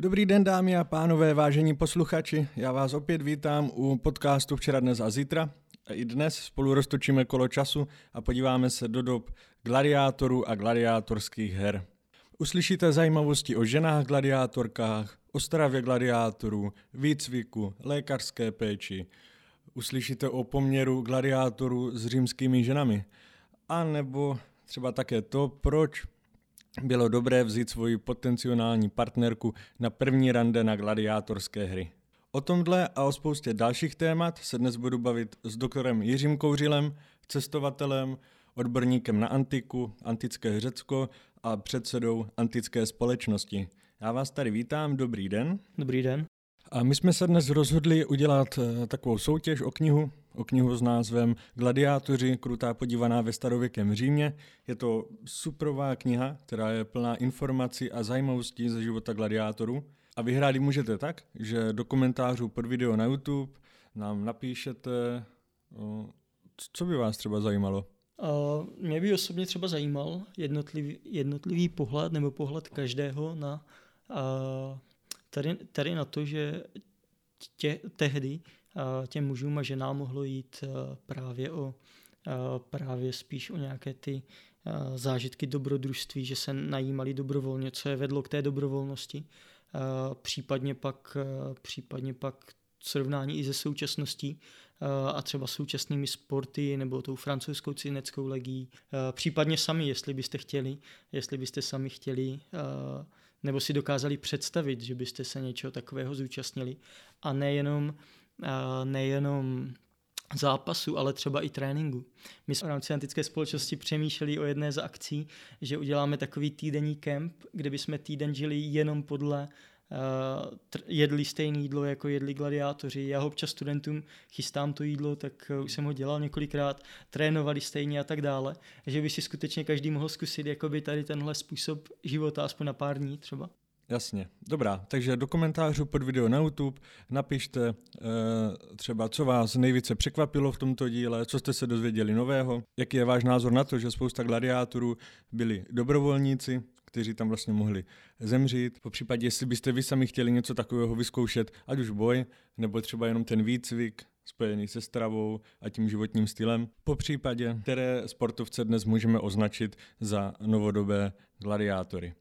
Dobrý den, dámy a pánové, vážení posluchači. Já vás opět vítám u podcastu Včera, dnes a zítra. I dnes spolu roztočíme kolo času a podíváme se do dob gladiátorů a gladiátorských her. Uslyšíte zajímavosti o ženách gladiátorkách, o stravě gladiátorů, výcviku, lékařské péči. Uslyšíte o poměru gladiátorů s římskými ženami. A nebo třeba také to, proč bylo dobré vzít svoji potenciální partnerku na první rande na gladiátorské hry. O tomhle a o spoustě dalších témat se dnes budu bavit s doktorem Jiřím Kouřilem, cestovatelem, odborníkem na antiku, antické Řecko a předsedou antické společnosti. Já vás tady vítám, dobrý den. Dobrý den. A my jsme se dnes rozhodli udělat eh, takovou soutěž o knihu, o knihu s názvem Gladiátoři, krutá podívaná ve starověkém Římě. Je to suprová kniha, která je plná informací a zajímavostí ze života gladiátorů. A vyhrát můžete tak, že do komentářů pod video na YouTube nám napíšete, co by vás třeba zajímalo. Uh, mě by osobně třeba zajímal jednotlivý, jednotlivý pohled nebo pohled každého na tady, tady na to, že tě, tehdy uh, těm mužům a ženám mohlo jít uh, právě o uh, právě spíš o nějaké ty zážitky dobrodružství, že se najímali dobrovolně, co je vedlo k té dobrovolnosti. Případně pak, případně pak srovnání i ze současností a třeba současnými sporty nebo tou francouzskou cineckou legí. Případně sami, jestli byste chtěli, jestli byste sami chtěli nebo si dokázali představit, že byste se něčeho takového zúčastnili a nejenom, nejenom zápasu, ale třeba i tréninku. My jsme v rámci antické společnosti přemýšleli o jedné z akcí, že uděláme takový týdenní kemp, kde bychom týden žili jenom podle jedli stejné jídlo, jako jedli gladiátoři. Já občas studentům chystám to jídlo, tak uh, už jsem ho dělal několikrát, trénovali stejně a tak dále. Že by si skutečně každý mohl zkusit jakoby tady tenhle způsob života aspoň na pár dní třeba. Jasně, dobrá. Takže do komentářů pod video na YouTube napište e, třeba, co vás nejvíce překvapilo v tomto díle, co jste se dozvěděli nového, jaký je váš názor na to, že spousta gladiátorů byli dobrovolníci, kteří tam vlastně mohli zemřít. Po případě, jestli byste vy sami chtěli něco takového vyzkoušet, ať už boj, nebo třeba jenom ten výcvik, spojený se stravou a tím životním stylem. Po případě, které sportovce dnes můžeme označit za novodobé gladiátory.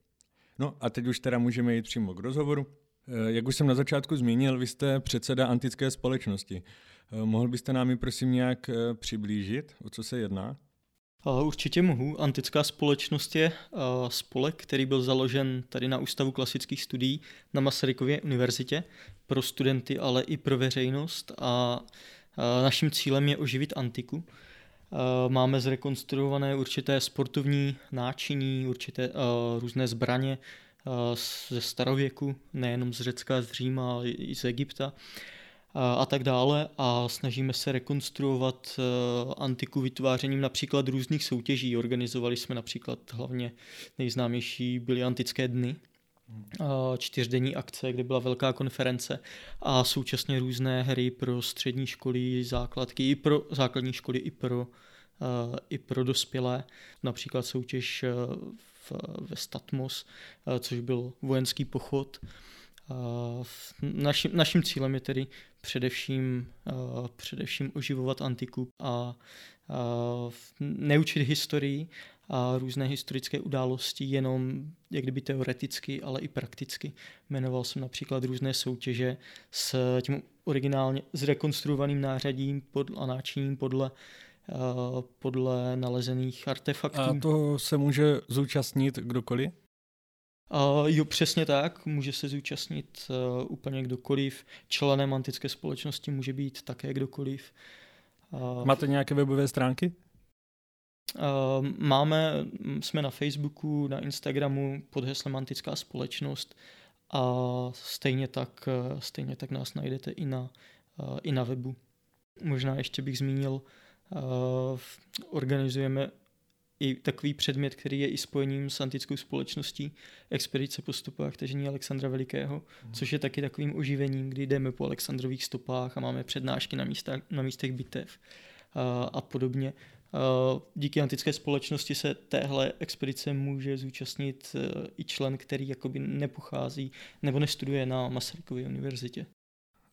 No a teď už teda můžeme jít přímo k rozhovoru. Eh, jak už jsem na začátku zmínil, vy jste předseda antické společnosti. Eh, mohl byste nám ji prosím nějak eh, přiblížit, o co se jedná? Určitě mohu. Antická společnost je spolek, který byl založen tady na Ústavu klasických studií na Masarykově univerzitě pro studenty, ale i pro veřejnost a naším cílem je oživit antiku. Máme zrekonstruované určité sportovní náčiní, určité různé zbraně ze starověku, nejenom z Řecka, z Říma, ale i z Egypta a tak dále a snažíme se rekonstruovat eh, antiku vytvářením například různých soutěží. Organizovali jsme například hlavně nejznámější byly antické dny, čtyřdenní akce, kde byla velká konference a současně různé hry pro střední školy, základky, i pro základní školy, i pro, i pro dospělé. Například soutěž eh, v, ve Statmos, což byl vojenský pochod Naším, naším cílem je tedy především, především oživovat antiku a neučit historii a různé historické události jenom jak kdyby teoreticky, ale i prakticky. Jmenoval jsem například různé soutěže s tím originálně zrekonstruovaným nářadím a náčiním podle podle nalezených artefaktů. A to se může zúčastnit kdokoliv? Uh, jo, přesně tak, může se zúčastnit uh, úplně kdokoliv. Členem antické společnosti může být také kdokoliv. Uh, Máte nějaké webové stránky? Uh, máme, jsme na Facebooku, na Instagramu pod heslem Antická společnost a stejně tak, uh, stejně tak nás najdete i na, uh, i na webu. Možná ještě bych zmínil, uh, organizujeme i takový předmět, který je i spojením s antickou společností, expedice po stopách tažení Alexandra Velikého, mm. což je taky takovým oživením, kdy jdeme po Alexandrových stopách a máme přednášky na, místech, na místech bitev a, a podobně. díky antické společnosti se téhle expedice může zúčastnit i člen, který jakoby nepochází nebo nestuduje na Masarykově univerzitě.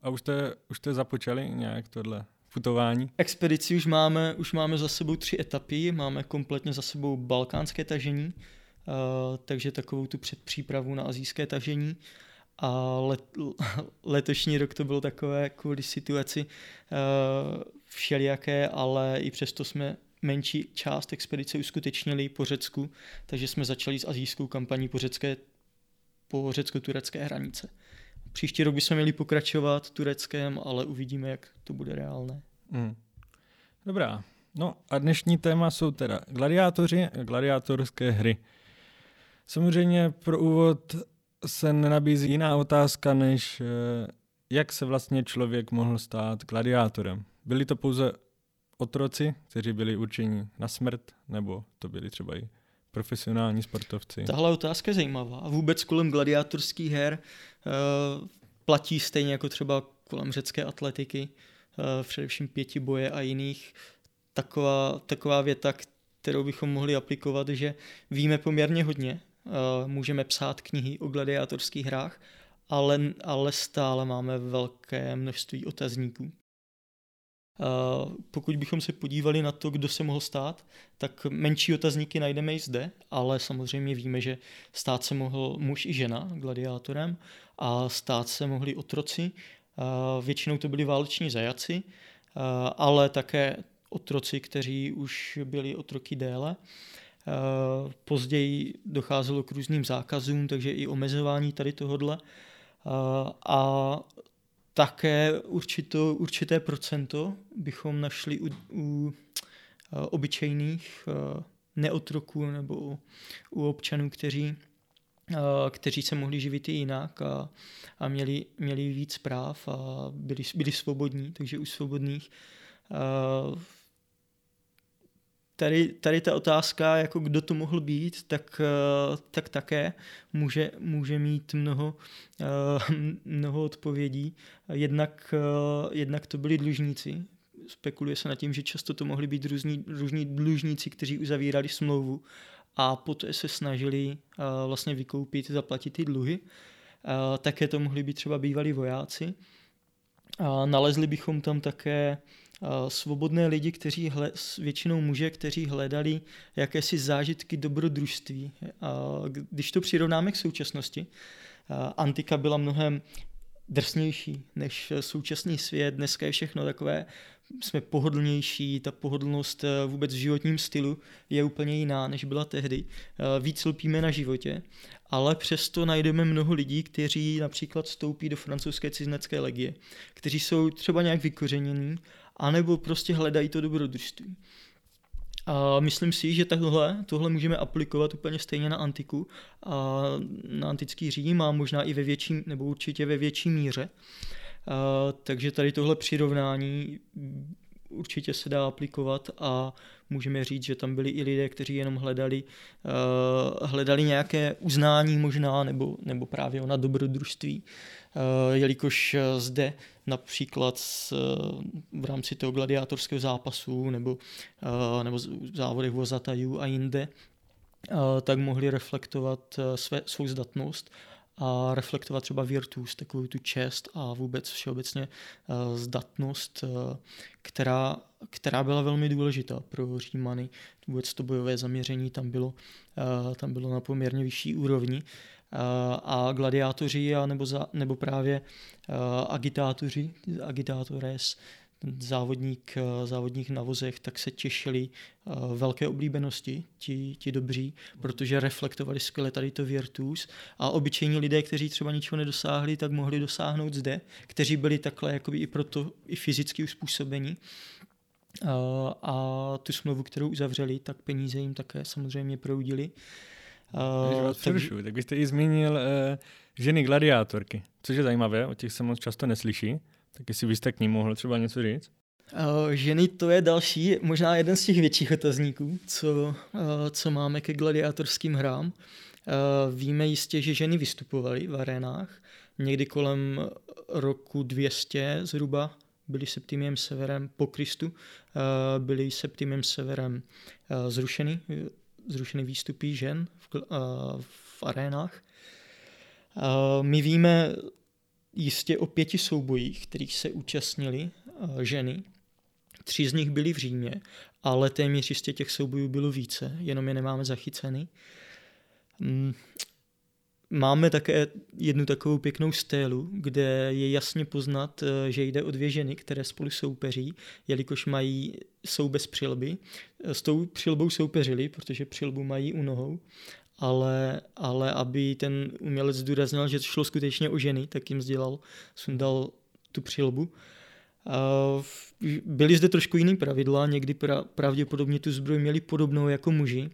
A už jste, už jste započali nějak tohle putování? Expedici už máme, už máme za sebou tři etapy, máme kompletně za sebou balkánské tažení, uh, takže takovou tu předpřípravu na azijské tažení. A let, letošní rok to bylo takové kvůli situaci uh, všelijaké, ale i přesto jsme menší část expedice uskutečnili po Řecku, takže jsme začali s azijskou kampaní po, řecké, po řecko-turecké hranice. Příští rok bychom měli pokračovat tureckém, ale uvidíme, jak to bude reálné. Hmm. Dobrá. No a dnešní téma jsou teda gladiátoři a gladiátorské hry. Samozřejmě pro úvod se nenabízí jiná otázka, než eh, jak se vlastně člověk mohl stát gladiátorem. Byli to pouze otroci, kteří byli určeni na smrt, nebo to byli třeba i profesionální sportovci? Tahle otázka je zajímavá. A vůbec kolem gladiátorských her uh, platí stejně jako třeba kolem řecké atletiky, uh, především pěti boje a jiných. Taková, taková věta, kterou bychom mohli aplikovat, že víme poměrně hodně, uh, můžeme psát knihy o gladiátorských hrách, ale, ale stále máme velké množství otazníků. Pokud bychom se podívali na to, kdo se mohl stát, tak menší otazníky najdeme i zde, ale samozřejmě víme, že stát se mohl muž i žena gladiátorem a stát se mohli otroci. Většinou to byli váleční zajaci, ale také otroci, kteří už byli otroky déle. Později docházelo k různým zákazům, takže i omezování tady tohodle. A také určito, určité procento bychom našli u, u eh, obyčejných eh, neotroků nebo u, občanů, kteří, eh, kteří se mohli živit i jinak a, a měli, měli víc práv a byli, byli svobodní, takže u svobodných tady, tady ta otázka, jako kdo to mohl být, tak, eh, tak také může, může mít mnoho, eh, mnoho odpovědí. Jednak, eh, jednak to byli dlužníci. Spekuluje se nad tím, že často to mohli být různí, různí dlužníci, kteří uzavírali smlouvu a poté se snažili vlastně vykoupit, zaplatit ty dluhy. Také to mohli být třeba bývalí vojáci. Nalezli bychom tam také svobodné lidi, kteří hle, většinou muže, kteří hledali jakési zážitky dobrodružství. Když to přirovnáme k současnosti, antika byla mnohem drsnější než současný svět. Dneska je všechno takové, jsme pohodlnější, ta pohodlnost e, vůbec v životním stylu je úplně jiná, než byla tehdy. Víc lpíme na životě, ale přesto najdeme mnoho lidí, kteří například vstoupí do francouzské cizinecké legie, kteří jsou třeba nějak vykořenění anebo prostě hledají to dobrodružství. A myslím si, že tohle, tohle můžeme aplikovat úplně stejně na antiku a na antický Řím a možná i ve větší, nebo určitě ve větší míře. A, takže tady tohle přirovnání určitě se dá aplikovat a můžeme říct, že tam byli i lidé, kteří jenom hledali, uh, hledali nějaké uznání možná, nebo, nebo právě ona dobrodružství, uh, jelikož zde například s, v rámci toho gladiátorského zápasu nebo, uh, nebo závodech vozatajů a jinde, tak mohli reflektovat své, svou zdatnost a reflektovat třeba virtus, takovou tu čest a vůbec všeobecně uh, zdatnost, uh, která, která byla velmi důležitá pro Římany. Vůbec to bojové zaměření tam bylo, uh, tam bylo na poměrně vyšší úrovni a gladiátoři a nebo, za, nebo právě agitátoři, agitátores, závodník, závodník na vozech, tak se těšili velké oblíbenosti, ti, ti dobří, protože reflektovali skvěle tady to virtus a obyčejní lidé, kteří třeba ničeho nedosáhli, tak mohli dosáhnout zde, kteří byli takhle jakoby i proto i fyzicky uspůsobení. A, a tu smlouvu, kterou uzavřeli, tak peníze jim také samozřejmě proudili. Uh, tak... tak byste i zmínil uh, ženy gladiátorky, což je zajímavé, o těch se moc často neslyší. Tak jestli byste k ním mohl třeba něco říct? Uh, ženy to je další, možná jeden z těch větších otazníků, co, uh, co máme ke gladiátorským hrám. Uh, víme jistě, že ženy vystupovaly v arénách, někdy kolem roku 200 zhruba byly Septimiem Severem po Kristu, byly Septimiem Severem zrušeny, zrušeny výstupy žen v, v arénách. My víme jistě o pěti soubojích, kterých se účastnili ženy. Tři z nich byly v Římě, ale téměř jistě těch soubojů bylo více, jenom je nemáme zachyceny. Mm, máme také jednu takovou pěknou stélu, kde je jasně poznat, eh, že jde o dvě ženy, které spolu soupeří, jelikož mají, jsou bez přilby. Eh, s tou přilbou soupeřili, protože přilbu mají u nohou, ale, ale aby ten umělec zdůraznil, že to šlo skutečně o ženy, tak jim sdělal, sundal tu přilbu. Byly zde trošku jiný pravidla, někdy pra, pravděpodobně tu zbroj měli podobnou jako muži,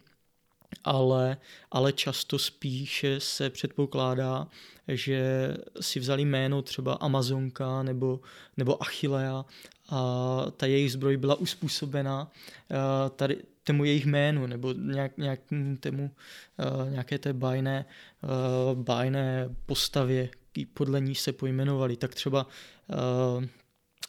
ale, ale často spíše se předpokládá, že si vzali jméno třeba Amazonka nebo, nebo Achillea a ta jejich zbroj byla uspůsobena tady tomu jejich jménu nebo nějak, nějak tému, nějaké té bajné, bajné postavě, podle ní se pojmenovali. Tak třeba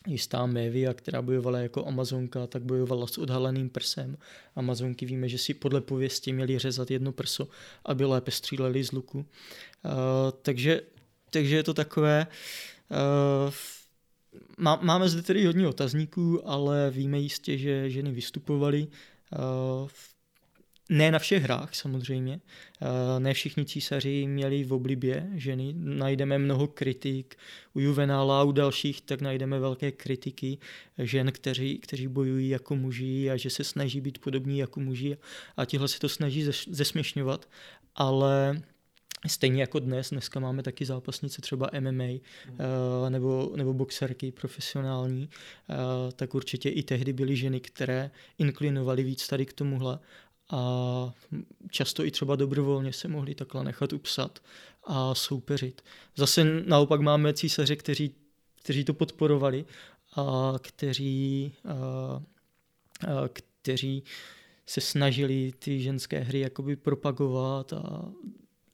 jistá Mévia, která bojovala jako Amazonka, tak bojovala s odhaleným prsem. Amazonky víme, že si podle pověsti měli řezat jedno prso, aby lépe stříleli z luku. Uh, takže, takže je to takové... Uh, má, máme zde tedy hodně otazníků, ale víme jistě, že ženy vystupovaly. Uh, ne na všech hrách samozřejmě, eh, ne všichni císaři měli v oblibě ženy, najdeme mnoho kritik, u Juvenála a u dalších tak najdeme velké kritiky žen, kteří, kteří bojují jako muži a že se snaží být podobní jako muži a tihle se to snaží zesměšňovat, ale Stejně jako dnes, dneska máme taky zápasnice třeba MMA mm. uh, nebo, nebo boxerky profesionální, uh, tak určitě i tehdy byly ženy, které inklinovaly víc tady k tomuhle a často i třeba dobrovolně se mohli takhle nechat upsat a soupeřit. Zase naopak máme císaře, kteří, kteří to podporovali a kteří, a, a, kteří se snažili ty ženské hry jakoby propagovat a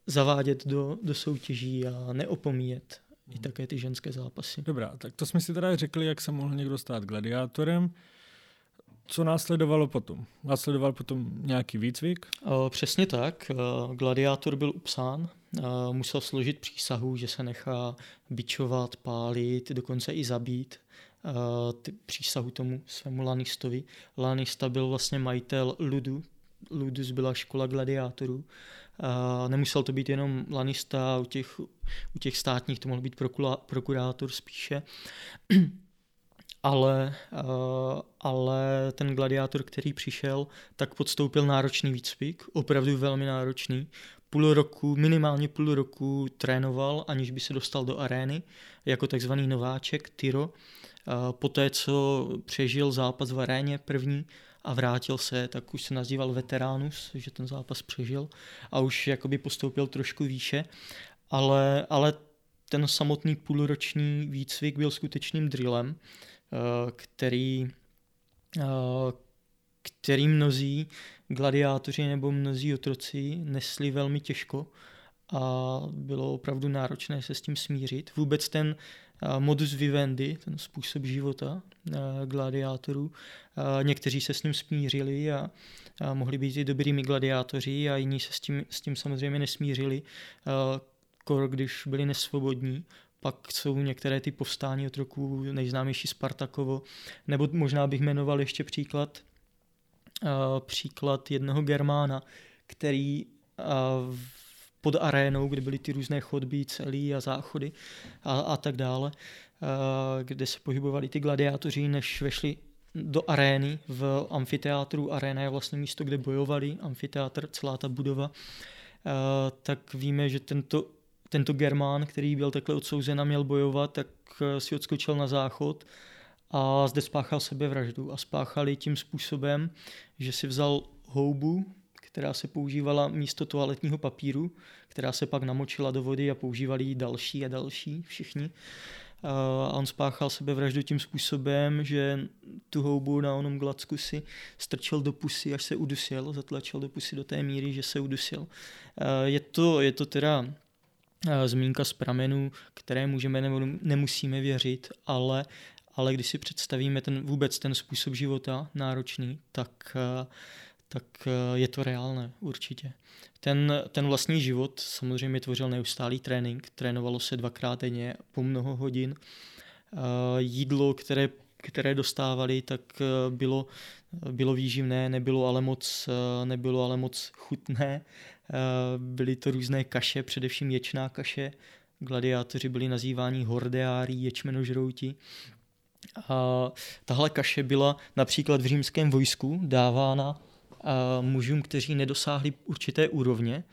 zavádět do, do soutěží a neopomíjet i mhm. také ty ženské zápasy. Dobrá, tak to jsme si teda řekli, jak se mohl někdo stát gladiátorem co následovalo potom? Následoval potom nějaký výcvik? Přesně tak. Gladiátor byl upsán, musel složit přísahu, že se nechá bičovat, pálit, dokonce i zabít. Ty přísahu tomu svému Lanistovi. Lanista byl vlastně majitel Ludu. Ludus byla škola gladiátorů. Nemusel to být jenom Lanista, u těch, u těch státních to mohl být prokurátor spíše ale, ale ten gladiátor, který přišel, tak podstoupil náročný výcvik, opravdu velmi náročný. Půl roku, minimálně půl roku trénoval, aniž by se dostal do arény, jako takzvaný nováček, Tyro. Poté, co přežil zápas v aréně první a vrátil se, tak už se nazýval veteránus, že ten zápas přežil a už jakoby postoupil trošku výše, ale, ale ten samotný půlroční výcvik byl skutečným drillem. Eh, který, eh, který mnozí gladiátoři nebo mnozí otroci nesli velmi těžko a bylo opravdu náročné se s tím smířit. Vůbec ten modus vivendi, ten způsob života gladiátorů, někteří se s ním smířili a, mohli být i dobrými gladiátoři a jiní se s tím, s tím samozřejmě nesmířili, kor, když byli nesvobodní pak jsou některé ty povstání otroků, nejznámější Spartakovo, nebo možná bych jmenoval ještě příklad, příklad jednoho Germána, který uh, pod arénou, kde byly ty různé chodby, celý a záchody a, a tak dále, uh, kde se pohybovali ty gladiátoři, než vešli do arény v amfiteátru. Aréna je vlastně místo, kde bojovali, amfiteátr, celá ta budova. Uh, tak víme, že tento tento Germán, který byl takhle odsouzen a měl bojovat, tak eh, si odskočil na záchod a zde spáchal sebevraždu. A spáchali tím způsobem, že si vzal houbu, která se používala místo toaletního papíru, která se pak namočila do vody a používali ji další a další, všichni. A on spáchal sebevraždu tím způsobem, že tu houbu na onom glacku si strčil do pusy, až se udusil, zatlačil do pusy do té míry, že se udusil. Je to, je to teda zmínka z pramenů, které můžeme nebo nemusíme věřit, ale, ale když si představíme ten, vůbec ten způsob života náročný, tak, tak je to reálné určitě. Ten, ten vlastní život samozřejmě tvořil neustálý trénink, trénovalo se dvakrát denně po mnoho hodin. Jídlo, které které dostávali, tak bylo, bylo výživné, nebylo ale moc, nebylo ale moc chutné. Byly to různé kaše, především ječná kaše. Gladiátoři byli nazýváni hordeári, ječmenožrouti. A tahle kaše byla například v římském vojsku dávána mužům, kteří nedosáhli určité úrovně,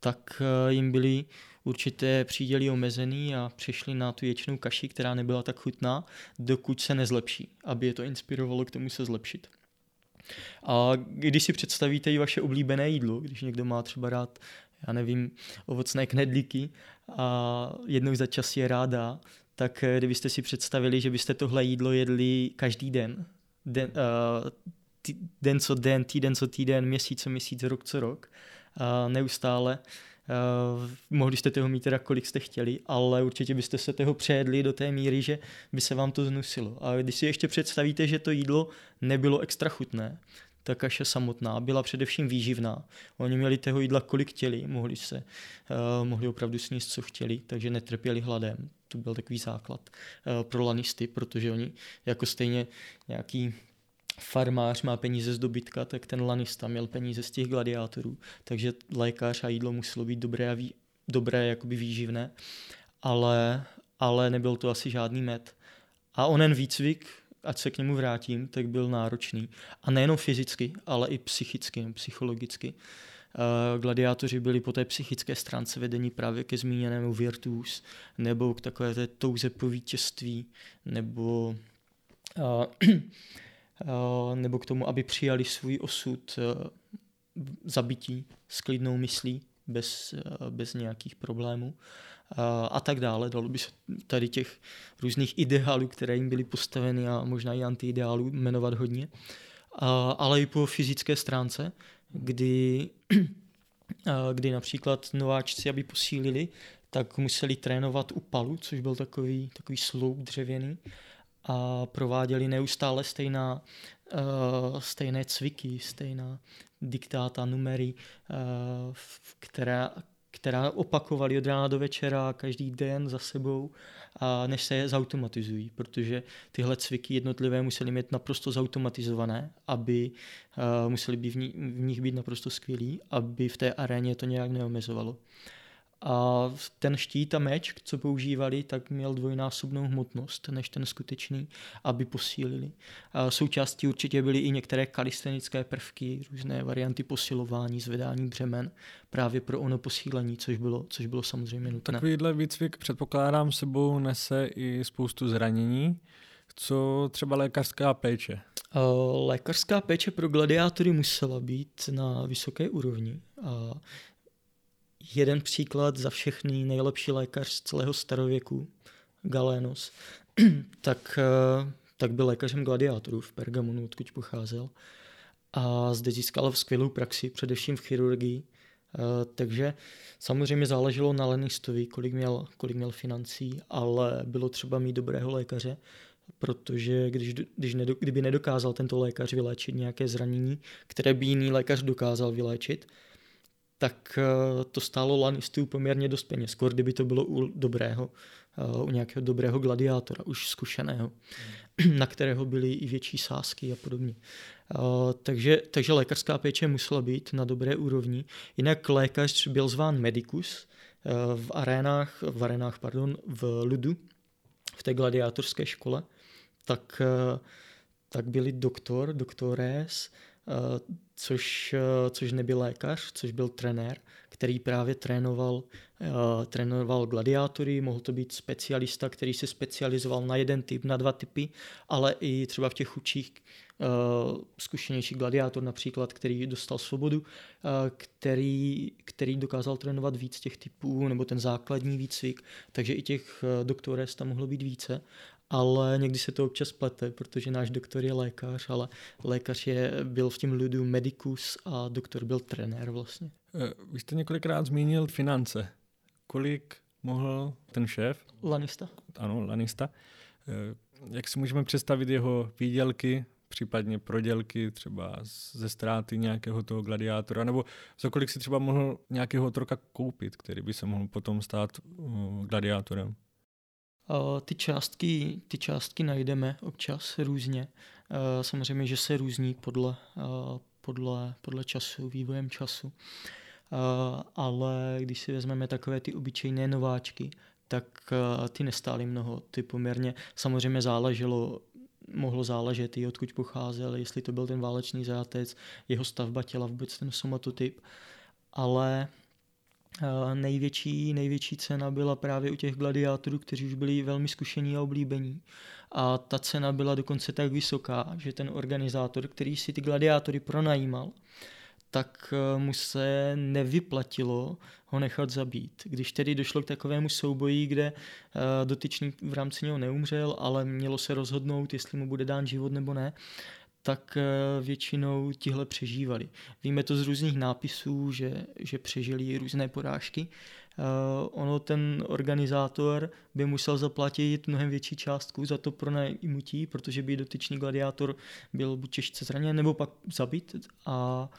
tak jim byly určité příděly omezený a přišli na tu ječnou kaši, která nebyla tak chutná, dokud se nezlepší, aby je to inspirovalo k tomu se zlepšit. A když si představíte i vaše oblíbené jídlo, když někdo má třeba rád, já nevím, ovocné knedlíky a jednou za čas je ráda, tak eh, kdybyste si představili, že byste tohle jídlo jedli každý den, den, uh, tý, den co den, týden co týden, měsíc co měsíc, rok co rok, uh, neustále, Uh, mohli jste toho mít teda kolik jste chtěli, ale určitě byste se toho přejedli do té míry, že by se vám to znusilo. A když si ještě představíte, že to jídlo nebylo extra chutné, ta kaše samotná byla především výživná. Oni měli toho jídla kolik chtěli, mohli se, uh, mohli opravdu sníst, co chtěli, takže netrpěli hladem. To byl takový základ uh, pro lanisty, protože oni jako stejně nějaký farmář má peníze z dobytka, tak ten lanista měl peníze z těch gladiátorů, takže lékař a jídlo muselo být dobré a ví, dobré, jakoby výživné, ale, ale nebyl to asi žádný med. A onen výcvik, ať se k němu vrátím, tak byl náročný. A nejenom fyzicky, ale i psychicky, psychologicky. Uh, gladiátoři byli po té psychické stránce vedení právě ke zmíněnému virtus, nebo k takové té touze po vítězství, nebo uh, Eh, nebo k tomu, aby přijali svůj osud eh, zabití s klidnou myslí, bez, eh, bez nějakých problémů a tak dále. Dalo by se tady těch různých ideálů, které jim byly postaveny a možná i antiideálů jmenovat hodně. Ale i po fyzické stránce, kdy, kdy například nováčci, aby posílili, tak museli trénovat u palu, což byl takový, takový sloup dřevěný a prováděli neustále stejná, uh, stejné cviky, stejná diktáta, numery, uh, která, která opakovali od rána do večera každý den za sebou, a než se je zautomatizují, protože tyhle cviky jednotlivé museli mít naprosto zautomatizované, aby uh, museli být v, ní, v nich být naprosto skvělí, aby v té aréně to nějak neomezovalo. A ten štít a meč, co používali, tak měl dvojnásobnou hmotnost než ten skutečný, aby posílili. A součástí určitě byly i některé kalistenické prvky, různé varianty posilování, zvedání břemen, právě pro ono posílení, což bylo, což bylo samozřejmě nutné. Takovýhle výcvik předpokládám sebou nese i spoustu zranění. Co třeba lékařská péče? Lékařská péče pro gladiátory musela být na vysoké úrovni. A jeden příklad za všechny nejlepší lékař z celého starověku, Galénos, tak, eh, tak byl lékařem gladiátorů v Pergamonu, odkud pocházel. A zde získal skvělou praxi, především v chirurgii. Eh, takže samozřejmě záleželo na lenistovi, kolik měl, kolik měl financí, ale bylo třeba mít dobrého lékaře, protože když, když nedo, kdyby nedokázal tento lékař vyléčit nějaké zranění, které by jiný lékař dokázal vyléčit, tak eh, to stálo lanistů poměrně dost peněz, skoro kdyby to bylo u dobrého, eh, u nějakého dobrého gladiátora, už zkušeného, hmm. na kterého byly i větší sázky a podobně. Eh, takže, takže lékařská péče musela být na dobré úrovni. Jinak lékař byl zván medicus v arénách, v arénách, pardon, v Ludu, v té gladiátorské škole, tak, tak byli doktor, doktores, což, eh, což nebyl lékař, což byl trenér, který právě trénoval, uh, trénoval gladiátory, mohl to být specialista, který se specializoval na jeden typ, na dva typy, ale i třeba v těch chudších zkušenější gladiátor například, který dostal svobodu, který, který dokázal trénovat víc těch typů, nebo ten základní výcvik, takže i těch doktorů tam mohlo být více ale někdy se to občas plete, protože náš doktor je lékař, ale lékař je, byl v tím lidu medicus a doktor byl trenér vlastně. Eh, vy jste několikrát zmínil finance. Kolik mohl ten šéf? Lanista. Ano, Lanista. Eh, jak si můžeme představit jeho výdělky, případně prodělky třeba ze ztráty nějakého toho gladiátora, nebo za kolik si třeba mohl nějakého otroka koupit, který by se mohl potom stát uh, gladiátorem? Ty částky, ty částky najdeme občas různě. Samozřejmě, že se různí podle, podle, podle času, vývojem času. Ale když si vezmeme takové ty obyčejné nováčky, tak ty nestály mnoho. Ty poměrně samozřejmě záleželo mohlo záležet i odkud pocházel, jestli to byl ten válečný zátec, jeho stavba těla, vůbec ten somatotyp. Ale největší, největší cena byla právě u těch gladiátorů, kteří už byli velmi zkušení a oblíbení. A ta cena byla dokonce tak vysoká, že ten organizátor, který si ty gladiátory pronajímal, tak eh, mu se nevyplatilo ho nechat zabít. Když tedy došlo k takovému souboji, kde eh, dotyčný v rámci něho neumřel, ale mělo se rozhodnout, jestli mu bude dán život nebo ne, tak eh, většinou tihle přežívali. Víme to z různých nápisů, že, že přežili různé porážky. Uh, ono ten organizátor by musel zaplatit mnohem větší částku za to pronajmutí, protože by dotyčný gladiátor byl buď těžce zraněn nebo pak zabit a uh,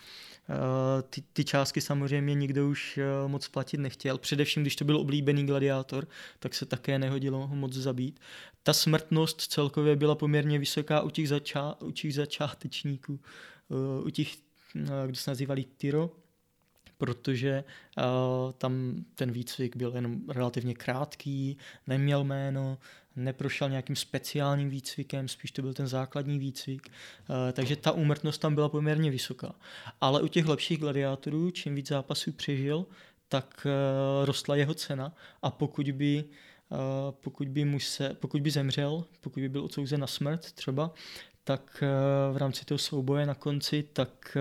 ty, ty částky samozřejmě nikdo už uh, moc platit nechtěl. Především, když to byl oblíbený gladiátor, tak se také nehodilo ho moc zabít ta smrtnost celkově byla poměrně vysoká u těch, začá, u těch začátečníků, eh, u těch, eh, kdo se nazývali Tyro, protože uh, tam ten výcvik byl jenom relativně krátký, neměl jméno, neprošel nějakým speciálním výcvikem, spíš to byl ten základní výcvik, uh, takže ta úmrtnost tam byla poměrně vysoká. Ale u těch lepších gladiátorů, čím víc zápasů přežil, tak uh, rostla jeho cena a pokud by pokud by, mu se, pokud by zemřel, pokud by byl odsouzen na smrt třeba, tak v rámci toho souboje na konci, tak,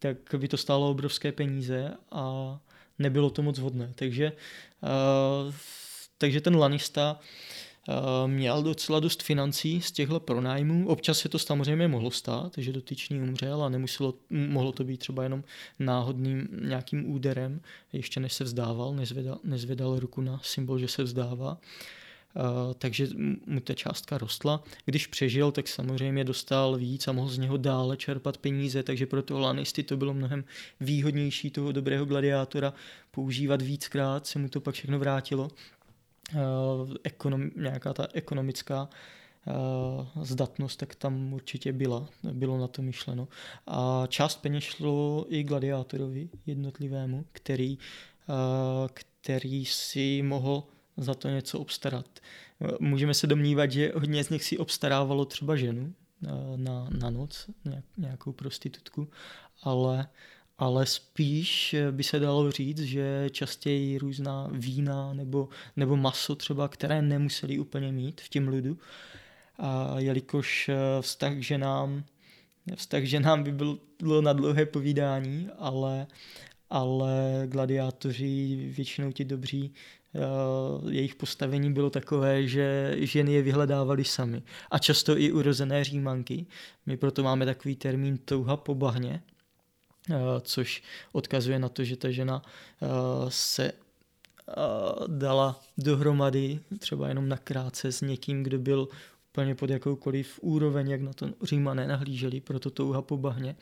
tak by to stálo obrovské peníze a nebylo to moc vhodné. Takže, eh, takže ten Lanista Eh, měl docela dost financí z těchto pronájmů. Občas se to samozřejmě mohlo stát, že dotyčný umřel a nemuselo, mohlo to být třeba jenom náhodným nějakým úderem, ještě než se vzdával, nezvedal, nezvedal ruku na symbol, že se vzdává. Uh, takže mu ta částka rostla. Když přežil, tak samozřejmě dostal víc a mohl z něho dále čerpat peníze, takže pro toho Lanisty to bylo mnohem výhodnější toho dobrého gladiátora používat víckrát, se mu to pak všechno vrátilo Eh, ekonom, nějaká ta ekonomická uh, zdatnost, tak tam určitě byla, bylo na to myšleno. A část peněz šlo i gladiátorovi jednotlivému, který, který si mohl za to něco obstarat. Můžeme se domnívat, že hodně z nich si obstarávalo třeba ženu na, na noc, nějakou prostitutku, ale ale spíš by se dalo říct, že častěji různá vína nebo, nebo maso třeba, které nemuseli úplně mít v těm lidu, a jelikož eh, vztah k ženám, vztah ženám by bylo na dlouhé povídání, ale, ale gladiátoři, většinou ti dobří, jejich postavení bylo takové, že ženy je vyhledávali sami. A často i urozené římanky. My proto máme takový termín touha po bahně, Eh, což odkazuje na to, že ta žena eh, se eh, dala dohromady třeba jenom na krátce s někým, kdo byl úplně pod jakoukoliv úroveň, jak na to římané nahlíželi, proto touha po bahně.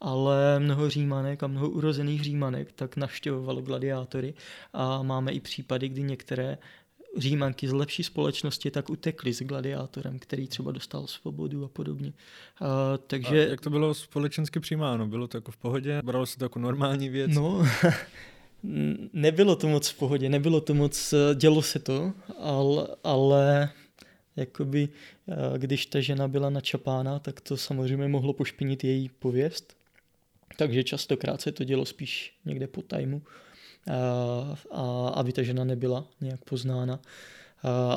Ale mnoho římanek a mnoho urozených římanek tak navštěvovalo gladiátory a máme i případy, kdy některé římanky z lepší společnosti tak utekly s gladiátorem, který třeba dostal svobodu a podobně. Uh, takže... A jak to bylo společensky přijímáno? Bylo to jako v pohodě? Bralo se to jako normální věc? No, nebylo to moc v pohodě, nebylo to moc, dělo se to, ale, ale jakoby, když ta žena byla načapána, tak to samozřejmě mohlo pošpinit její pověst. Takže častokrát se to dělo spíš někde po tajmu a aby ta žena nebyla nějak poznána.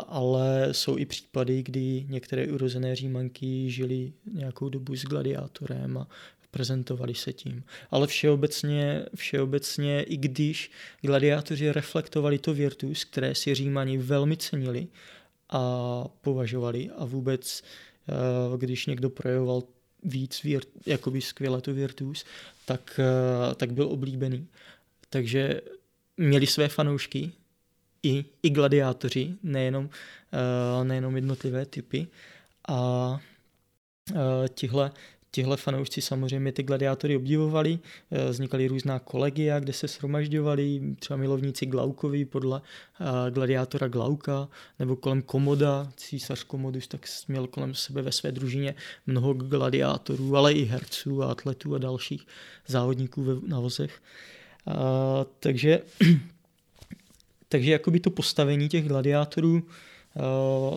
Ale jsou i případy, kdy některé urozené římanky žili nějakou dobu s gladiátorem a prezentovali se tím. Ale všeobecně, všeobecně i když gladiátoři reflektovali to virtus, které si římani velmi cenili a považovali a vůbec, když někdo projevoval víc virt, jakoby skvěle to virtus, tak, tak byl oblíbený. Takže měli své fanoušky, i, i gladiátoři, nejenom, uh, nejenom jednotlivé typy. A tihle, tihle fanoušci samozřejmě ty gladiátory obdivovali, uh, vznikaly různá kolegia, kde se shromažďovali, třeba milovníci Glaukovi podle uh, gladiátora Glauka, nebo kolem Komoda, císař Komodus, tak měl kolem sebe ve své družině mnoho gladiátorů, ale i herců a atletů a dalších závodníků na vozech. Uh, takže takže jakoby to postavení těch gladiátorů, eh,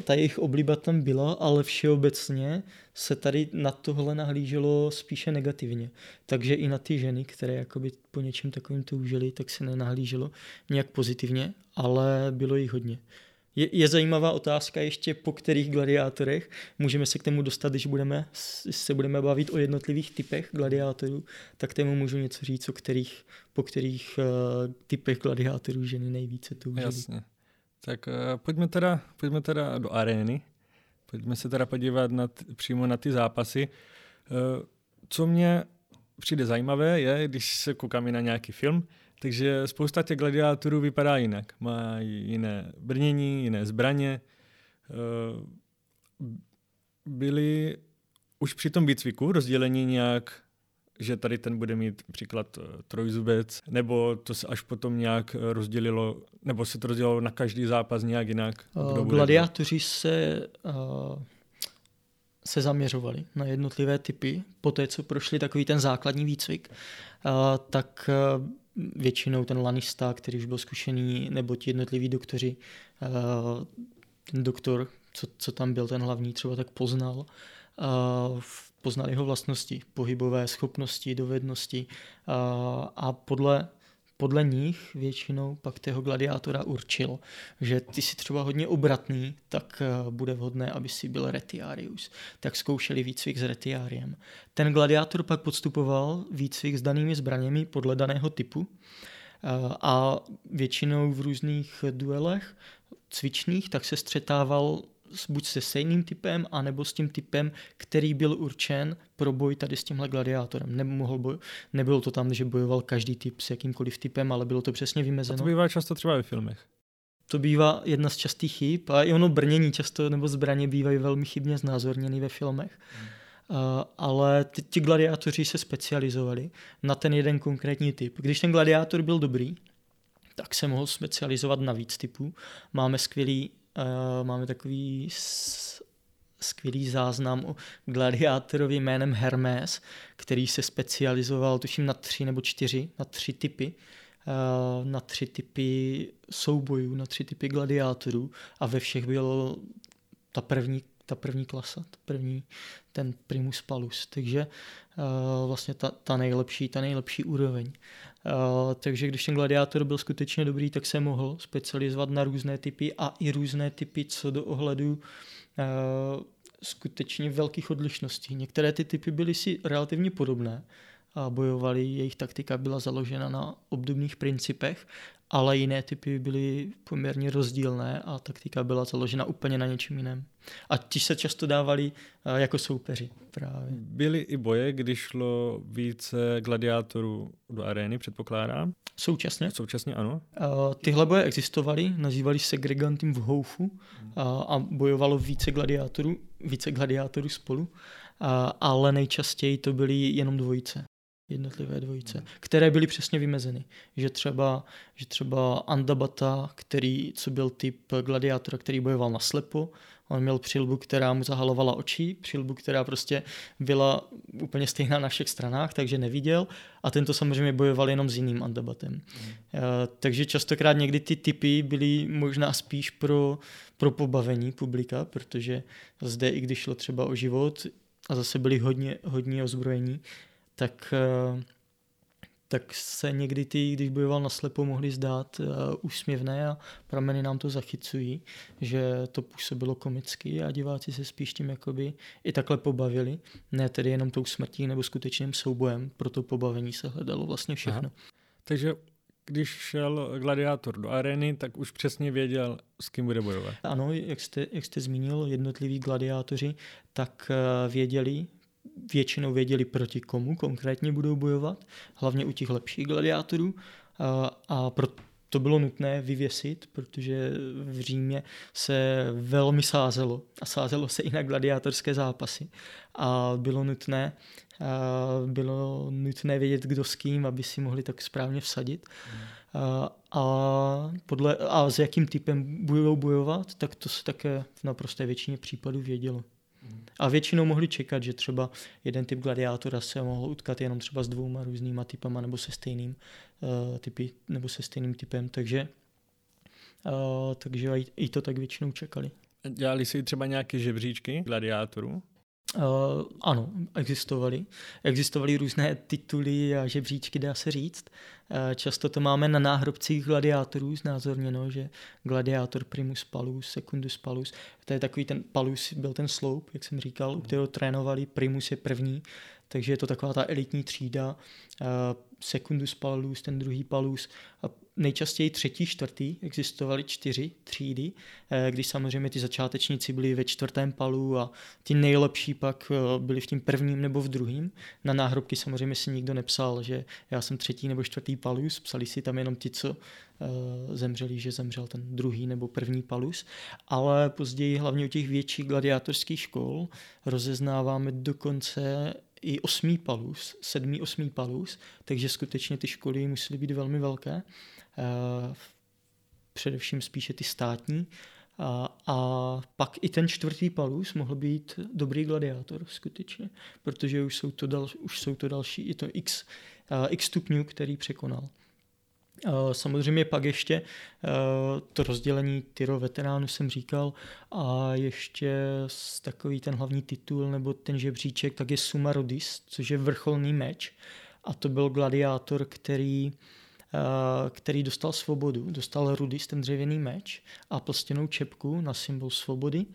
ta jejich obliba tam byla, ale všeobecně se tady na tohle nahlíželo spíše negativně. Takže i na ty ženy, které jakoby po něčem takovým toužily, tak se nenahlíželo nějak pozitivně, ale bylo jich hodně. Je, je zajímavá otázka ještě po kterých gladiátorech. Můžeme se k tomu dostat, když budeme, se budeme bavit o jednotlivých typech gladiátorů, tak tomu můžu něco říct, o kterých, po kterých uh, typech gladiátorů ženy nejvíce tu Jasně. Tak uh, pojďme, teda, pojďme teda do arény. Pojďme se teda podívat na t, přímo na ty zápasy. Uh, co mě přijde zajímavé je, když se koukáme na nějaký film, takže spousta těch gladiátorů vypadá jinak. Mají jiné brnění, jiné zbraně. Eh, byli už při tom výcviku rozdělení nějak, že tady ten bude mít příklad eh, trojzubec, nebo to se až potom nějak rozdělilo, nebo se to rozdělilo na každý zápas nějak jinak? Uh, gladiátoři se uh, se zaměřovali na jednotlivé typy, po té, co prošli takový ten základní výcvik, uh, tak uh, většinou ten lanista, který už byl zkušený, nebo ti jednotliví doktoři, eh, ten doktor, co, co tam byl ten hlavní, třeba tak poznal, eh, poznal jeho vlastnosti, pohybové schopnosti, dovednosti a podle podle nich většinou pak toho gladiátora určil, že ty si třeba hodně obratný, tak eh, bude vhodné, aby si byl retiarius. Tak zkoušeli výcvik s retiáriem. Ten gladiátor pak podstupoval výcvik s danými zbraněmi podle daného typu eh, a většinou v různých duelech cvičných tak se střetával buď se stejným typem, anebo s tím typem, který byl určen pro boj tady s tímhle gladiátorem. Nemohl boj, nebylo to tam, že bojoval každý typ s jakýmkoliv typem, ale bylo to přesně vymezeno. A to bývá často třeba ve filmech. To bývá jedna z častých chyb a i ono brnění často nebo zbraně bývají velmi chybně znázorněny ve filmech. Hmm. Uh, ale ty, ti gladiátoři se specializovali na ten jeden konkrétní typ. Když ten gladiátor byl dobrý, tak se mohl specializovat na víc typů. Máme skvělý máme takový skvělý záznam o gladiátorovi jménem Hermes, který se specializoval, tuším, na tři nebo čtyři, na tři typy, uh, na tři typy soubojů, na tři typy gladiátorů a ve všech byl ta první ta první klasa, ta první, ten primus palus. Takže uh, vlastně ta, ta, nejlepší, ta nejlepší úroveň. Uh, takže když ten gladiátor byl skutečně dobrý, tak se mohl specializovat na různé typy a i různé typy co do ohledu uh, skutečně velkých odlišností. Některé ty typy byly si relativně podobné a bojovali, jejich taktika byla založena na obdobných principech, ale jiné typy byly poměrně rozdílné a taktika byla založena úplně na něčem jiném. A ti se často dávali eh, jako soupeři právě. Byly i boje, když šlo více gladiátorů do arény, předpokládám? Současně. Současně, ano. Uh, tyhle boje existovaly, nazývali se Gregantim v Houfu uh, a bojovalo více gladiátorů, více gladiátorů spolu, ale nejčastěji to byly jenom dvojice jednotlivé dvojice, hmm. které byly přesně vymezeny. Že třeba, že třeba Andabata, který, co byl typ gladiátora, který bojoval na slepo, on měl přilbu, která mu zahalovala oči, přilbu, která prostě byla úplně stejná na všech stranách, takže neviděl a tento samozřejmě bojoval jenom s jiným Andabatem. Mm. Uh, takže častokrát někdy ty typy byly možná spíš pro, pro pobavení publika, protože zde, i když šlo třeba o život a zase byli hodně, hodně ozbrojení, tak, eh, tak se někdy ty, když bojoval na slepo, mohly zdát uh, úsměvné a prameny nám to zachycují, že to působilo komicky a diváci se spíš tím jakoby i takhle pobavili, ne tedy jenom tou smrtí nebo skutečným soubojem, pro to pobavení se hledalo vlastně všechno. Aha. Takže když šel gladiátor do arény, tak už přesně věděl, s kým bude bojovat. Ano, jak jste, jak jste zmínil, jednotliví gladiátoři, tak eh, věděli, většinou věděli, proti komu konkrétně budou bojovat, hlavně u těch lepších gladiátorů. A, a pro to bylo nutné vyvěsit, protože v Římě se velmi sázelo a sázelo se i na gladiátorské zápasy a bylo nutné a bylo nutné vědět, kdo s kým, aby si mohli tak správně vsadit. A, a, podle, a s jakým typem budou bojovat, tak to se také v naprosté většině případů vědělo. A většinou mohli čekat, že třeba jeden typ gladiátora se mohl utkat jenom třeba s dvouma různýma typama nebo se stejným uh, typy, nebo se stejným typem, takže uh, takže i, to tak většinou čekali. Dělali si třeba nějaké žebříčky gladiátorů? Uh, ano, existovaly. Existovaly různé tituly a žebříčky, dá se říct. Uh, často to máme na náhrobcích gladiátorů znázorněno, že gladiátor primus palus, secundus palus. To je takový ten palus, byl ten sloup, jak jsem říkal, u kterého trénovali, primus je první, takže je to taková ta elitní třída. Uh, secundus palus, ten druhý palus. A nejčastěji třetí, čtvrtý, existovaly čtyři třídy, eh, když samozřejmě ty začátečníci byli ve čtvrtém palu a ti nejlepší pak eh, byli v tím prvním nebo v druhém. Na náhrobky samozřejmě si nikdo nepsal, že já jsem třetí nebo čtvrtý palus, psali si tam jenom ti, co eh, zemřeli, že zemřel ten druhý nebo první palus, ale později hlavně u těch větších gladiátorských škol rozeznáváme dokonce i osmý palus, sedmý, osmý palus, takže skutečně ty školy musely být velmi velké. Eh, především spíše ty státní. A, a pak i ten čtvrtý palus mohl být dobrý gladiátor skutečně, protože už jsou to, dal, už jsou to další, je to x, uh, x stupňů, který překonal. Uh, samozřejmě pak ještě uh, to rozdělení tyro veteránu jsem říkal a ještě takový ten hlavní titul nebo ten žebříček, tak je Suma Rodis, což je vrcholný meč a to byl gladiátor, který který dostal svobodu. Dostal Rudis, ten dřevěný meč a plstěnou čepku na symbol svobody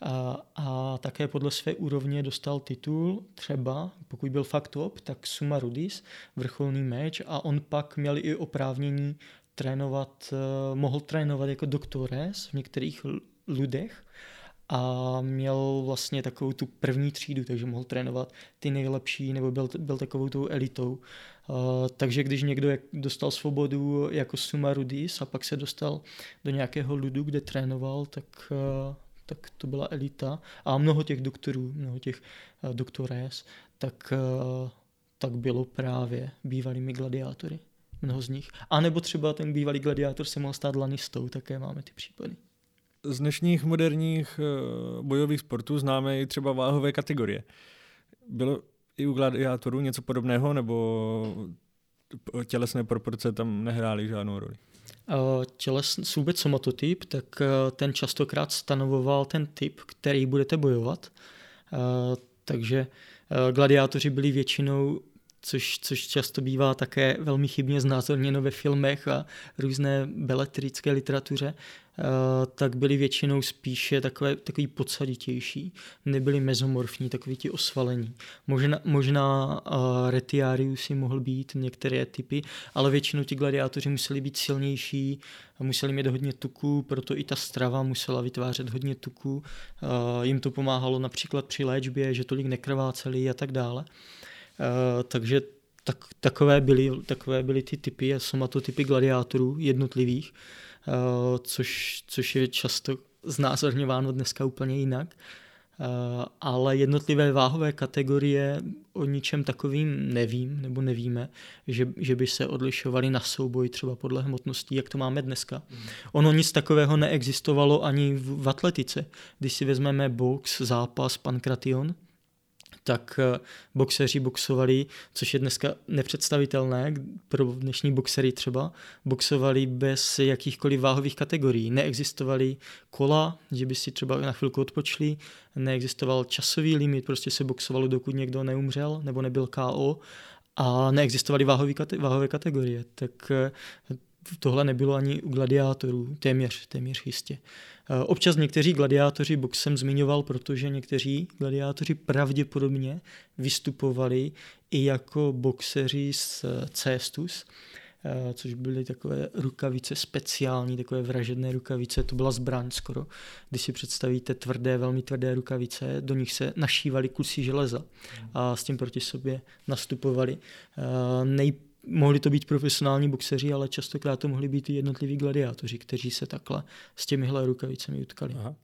a, a také podle své úrovně dostal titul třeba, pokud byl fakt top, tak Suma Rudis, vrcholný meč a on pak měl i oprávnění trénovat, eh, mohl trénovat jako doktores v některých ludech a měl vlastně takovou tu první třídu, takže mohl trénovat ty nejlepší, nebo byl, byl takovou tou elitou. Uh, takže když někdo dostal svobodu jako Suma Rudis a pak se dostal do nějakého ludu, kde trénoval, tak, uh, tak to byla elita. A mnoho těch doktorů, mnoho těch uh, doktorés, tak, uh, tak bylo právě bývalými gladiátory. Mnoho z nich. A nebo třeba ten bývalý gladiátor se mohl stát lanistou, také máme ty případy z dnešních moderních eh, bojových sportů známe i třeba váhové kategorie. Bylo i u gladiátorů něco podobného, nebo tělesné proporce tam nehrály žádnou roli? Eh, tělesný vůbec somatotyp, tak eh, ten častokrát stanovoval ten typ, který budete bojovat. Takže gladiátoři byli většinou což, což často bývá také velmi chybně znázorněno ve filmech a různé beletrické literatuře, eh, tak byly většinou spíše takové, takový podsaditější, nebyli mezomorfní, takový ti osvalení. Možná, možná uh, retiarius mohl být některé typy, ale většinou ti gladiátoři museli být silnější, museli mít hodně tuku, proto i ta strava musela vytvářet hodně tuku. Uh, jim to pomáhalo například při léčbě, že tolik nekrváceli a tak dále. Eh, takže tak, takové, byly, takové byly ty typy a somatotypy gladiátorů jednotlivých, uh, což, což je často znázorňováno dneska úplně jinak. Uh, ale jednotlivé váhové kategorie o ničem takovým nevím, nebo nevíme, že, že by se odlišovaly na souboj třeba podle hmotností, jak to máme dneska. Mm. Ono nic takového neexistovalo ani v, v atletice. Když si vezmeme box, zápas, pankration, tak eh, boxeři boxovali, což je dneska nepředstavitelné pro dnešní boxery třeba, boxovali bez jakýchkoliv váhových kategorií. Neexistovaly kola, že by si třeba na chvilku odpočli, neexistoval časový limit, prostě se boxovalo, dokud někdo neumřel nebo nebyl KO a neexistovaly váhové kategorie. Tak eh, tohle nebylo ani u gladiátorů, téměř, téměř jistě. Eh, občas někteří gladiátoři box jsem zmiňoval, protože někteří gladiátoři pravděpodobně vystupovali i jako boxeři z cestus, eh, což byly takové rukavice speciální, takové vražedné rukavice, to byla zbraň skoro. Když si představíte tvrdé, velmi tvrdé rukavice, do nich se našívaly kusy železa a s tím proti sobě nastupovali. Eh, nej, mohli to být profesionální boxeři, ale častokrát to mohli být i jednotliví gladiátoři, kteří se takhle s těmihle rukavicemi utkali. Aha.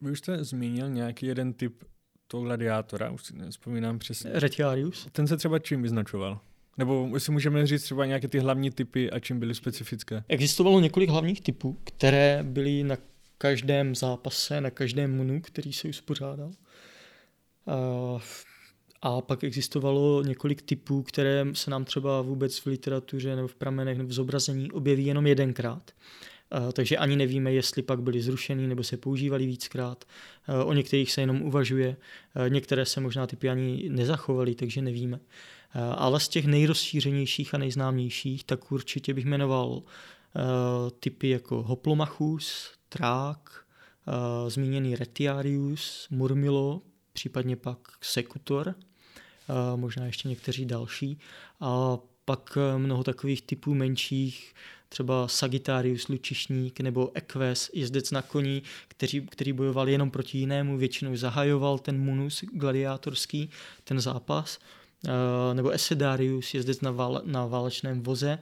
Vy už jste zmínil nějaký jeden typ toho gladiátora, už si nespomínám přesně. Retiarius. Ten se třeba čím vyznačoval? Nebo si můžeme říct třeba nějaké ty hlavní typy a čím byly specifické? Existovalo několik hlavních typů, které byly na každém zápase, na každém munu, který se uspořádal. A pak existovalo několik typů, které se nám třeba vůbec v literatuře nebo v pramenech nebo v zobrazení objeví jenom jedenkrát. Takže ani nevíme, jestli pak byly zrušeny nebo se používali víckrát. O některých se jenom uvažuje, některé se možná typy ani nezachovaly, takže nevíme. Ale z těch nejrozšířenějších a nejznámějších, tak určitě bych jmenoval typy jako Hoplomachus, Trák, zmíněný Retiarius, Murmilo, případně pak Sekutor, možná ještě někteří další. A pak e, mnoho takových typů menších, třeba Sagittarius, lučišník nebo Equus, jezdec na koni, který, který bojoval jenom proti jinému, většinou zahajoval ten munus gladiátorský, ten zápas, e, nebo Esedarius, jezdec na, vál, na válečném voze,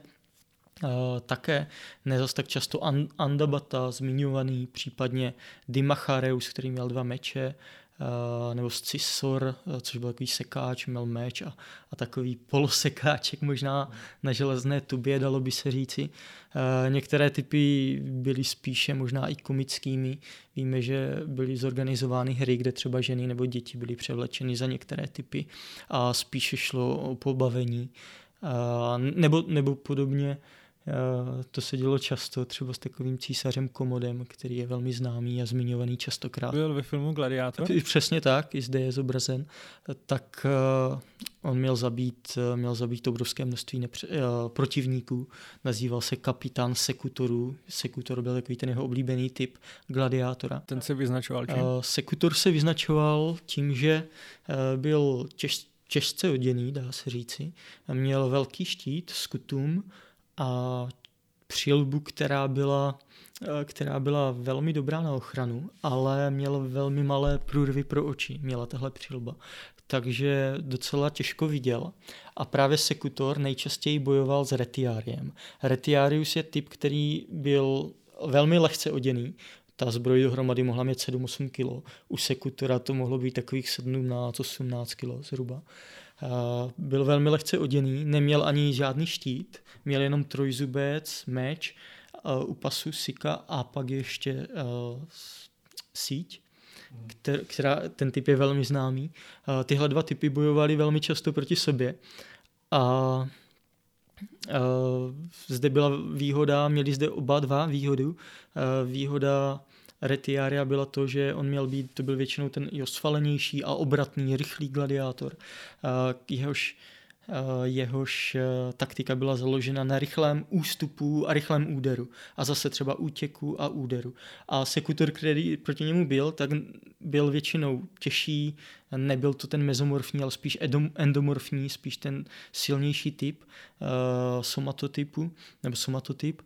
Uh, také nezas tak často Andabata zmiňovaný, případně Dimachareus, který měl dva meče, Eh, nebo scisor, eh, což byl takový sekáč, měl meč a, a takový polosekáček možná na železné tubě, dalo by se říci. Eh, některé typy byly spíše možná i komickými. Víme, že byly zorganizovány hry, kde třeba ženy nebo děti byly převlečeny za některé typy a spíše šlo o pobavení. Nebo, nebo podobně Eh, to se dělo často, třeba s takovým císařem Komodem, který je velmi známý a zmiňovaný častokrát. Byl ve filmu Gladiátor? Přesně tak, i zde je zobrazen. Tak eh, on měl zabít, eh, měl zabít obrovské množství nepře- protivníků. Nazýval se kapitán Sekutorů. Sekutor byl takový ten jeho oblíbený typ gladiátora. Ten se vyznačoval čím? Sekutor se vyznačoval tím, že byl těž, těžce oděný, dá se říci. Měl velký štít s kutum, a přilbu, která byla, eh, která byla velmi dobrá na ochranu, ale měla velmi malé průrvy pro oči, měla tahle přilba. Takže docela těžko viděl. A právě Sekutor nejčastěji bojoval s Retiáriem. Retiarius je typ, který byl velmi lehce oděný, ta zbroj dohromady mohla mít 7-8 kg. U Sekutora to mohlo být takových 17-18 kg zhruba. Byl velmi lehce oděný, neměl ani žádný štít, měl jenom trojzubec, meč, u pasu sika a pak ještě síť, která, ten typ je velmi známý. Tyhle dva typy bojovali velmi často proti sobě a zde byla výhoda, měli zde oba dva výhodu. Výhoda Retiaria byla to, že on měl být, to byl většinou ten i osvalenější a obratný, rychlý gladiátor, jehož jehož taktika byla založena na rychlém ústupu a rychlém úderu. A zase třeba útěku a úderu. A sekutor, který proti němu byl, tak byl většinou těžší, nebyl to ten mezomorfní, ale spíš endomorfní, spíš ten silnější typ uh, somatotypu, nebo somatotyp